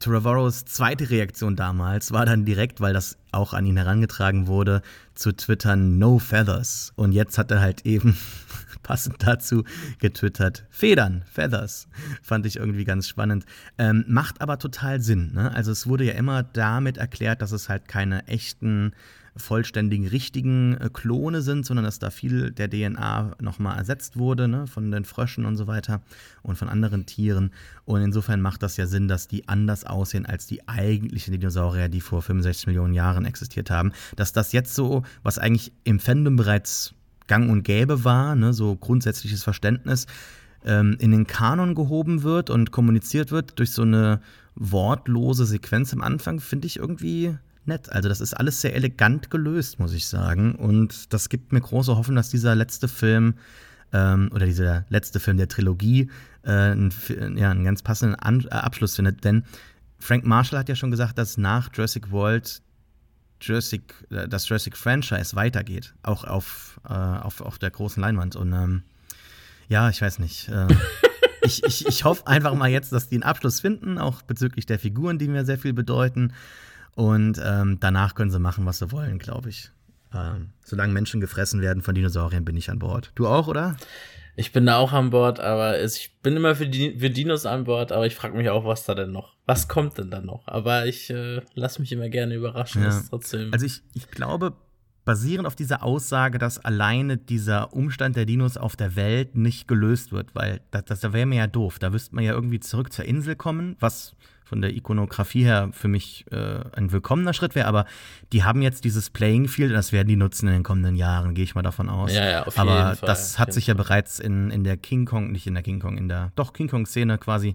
Trevorrows zweite Reaktion damals war dann direkt, weil das auch an ihn herangetragen wurde, zu twittern No Feathers. Und jetzt hat er halt eben passend dazu getwittert Federn, Feathers. Fand ich irgendwie ganz spannend. Ähm, macht aber total Sinn. Ne? Also es wurde ja immer damit erklärt, dass es halt keine echten vollständigen, richtigen äh, Klone sind, sondern dass da viel der DNA nochmal ersetzt wurde, ne, von den Fröschen und so weiter und von anderen Tieren. Und insofern macht das ja Sinn, dass die anders aussehen als die eigentlichen Dinosaurier, die vor 65 Millionen Jahren existiert haben. Dass das jetzt so, was eigentlich im Fandom bereits gang und gäbe war, ne, so grundsätzliches Verständnis, ähm, in den Kanon gehoben wird und kommuniziert wird durch so eine wortlose Sequenz am Anfang, finde ich irgendwie nett. Also das ist alles sehr elegant gelöst, muss ich sagen. Und das gibt mir große Hoffnung, dass dieser letzte Film ähm, oder dieser letzte Film der Trilogie äh, einen, ja, einen ganz passenden An äh, Abschluss findet. Denn Frank Marshall hat ja schon gesagt, dass nach Jurassic World Jurassic, äh, das Jurassic Franchise weitergeht, auch auf, äh, auf, auf der großen Leinwand. Und ähm, ja, ich weiß nicht. Äh, ich, ich, ich hoffe einfach mal jetzt, dass die einen Abschluss finden, auch bezüglich der Figuren, die mir sehr viel bedeuten. Und ähm, danach können sie machen, was sie wollen, glaube ich. Ähm, solange Menschen gefressen werden von Dinosauriern, bin ich an Bord. Du auch, oder? Ich bin da auch an Bord, aber ich bin immer für, die, für Dinos an Bord, aber ich frage mich auch, was da denn noch, was kommt denn da noch? Aber ich äh, lasse mich immer gerne überraschen, ja. trotzdem. Also ich, ich glaube, basierend auf dieser Aussage, dass alleine dieser Umstand der Dinos auf der Welt nicht gelöst wird, weil das, das wäre mir ja doof. Da wüsste man ja irgendwie zurück zur Insel kommen, was von der Ikonografie her für mich äh, ein willkommener Schritt wäre, aber die haben jetzt dieses Playing Field, das werden die nutzen in den kommenden Jahren, gehe ich mal davon aus. Ja, ja, auf aber jeden Fall. das hat sich ja bereits in, in der King Kong, nicht in der King Kong, in der doch King Kong-Szene quasi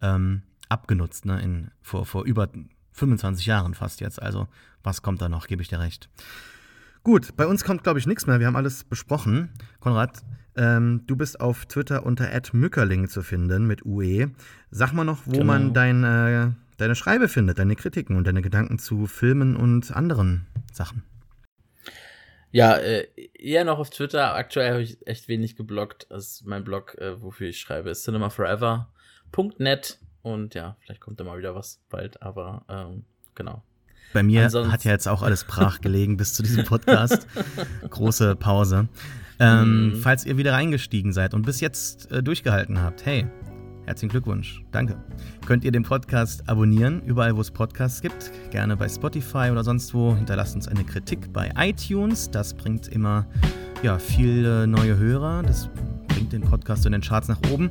ähm, abgenutzt, ne, in, vor, vor über 25 Jahren fast jetzt. Also, was kommt da noch, gebe ich dir recht. Gut, bei uns kommt, glaube ich, nichts mehr. Wir haben alles besprochen. Konrad, ähm, du bist auf Twitter unter @mückerling zu finden mit UE. Sag mal noch, wo genau. man dein, äh, deine Schreibe findet, deine Kritiken und deine Gedanken zu Filmen und anderen Sachen. Ja, äh, eher noch auf Twitter. Aktuell habe ich echt wenig gebloggt. Ist mein Blog, äh, wofür ich schreibe, ist cinemaforever.net. Und ja, vielleicht kommt da mal wieder was bald, aber ähm, genau. Bei mir Ansonsten hat ja jetzt auch alles brach gelegen bis zu diesem Podcast. Große Pause. Ähm, mhm. Falls ihr wieder reingestiegen seid und bis jetzt äh, durchgehalten habt, hey, herzlichen Glückwunsch. Danke. Könnt ihr den Podcast abonnieren, überall wo es Podcasts gibt. Gerne bei Spotify oder sonst wo. Hinterlasst uns eine Kritik bei iTunes. Das bringt immer ja, viele neue Hörer. Das bringt den Podcast in den Charts nach oben.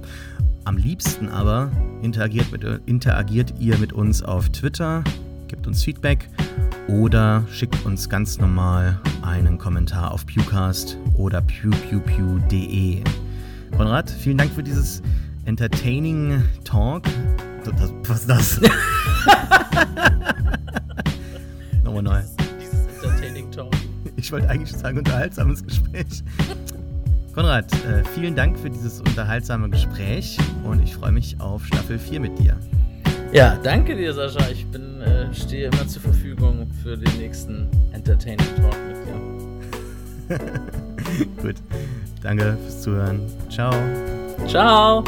Am liebsten aber interagiert, mit, interagiert ihr mit uns auf Twitter, gebt uns Feedback oder schickt uns ganz normal einen Kommentar auf Pewcast oder pewpewpew.de. Konrad, vielen Dank für dieses entertaining Talk. Das, was ist das? Nochmal neu. Dieses entertaining Talk. Ich wollte eigentlich sagen unterhaltsames Gespräch. Konrad, äh, vielen Dank für dieses unterhaltsame Gespräch und ich freue mich auf Staffel 4 mit dir. Ja, danke dir, Sascha. Ich bin, äh, stehe immer zur Verfügung für den nächsten Entertainment Talk mit dir. Gut, danke fürs Zuhören. Ciao. Ciao.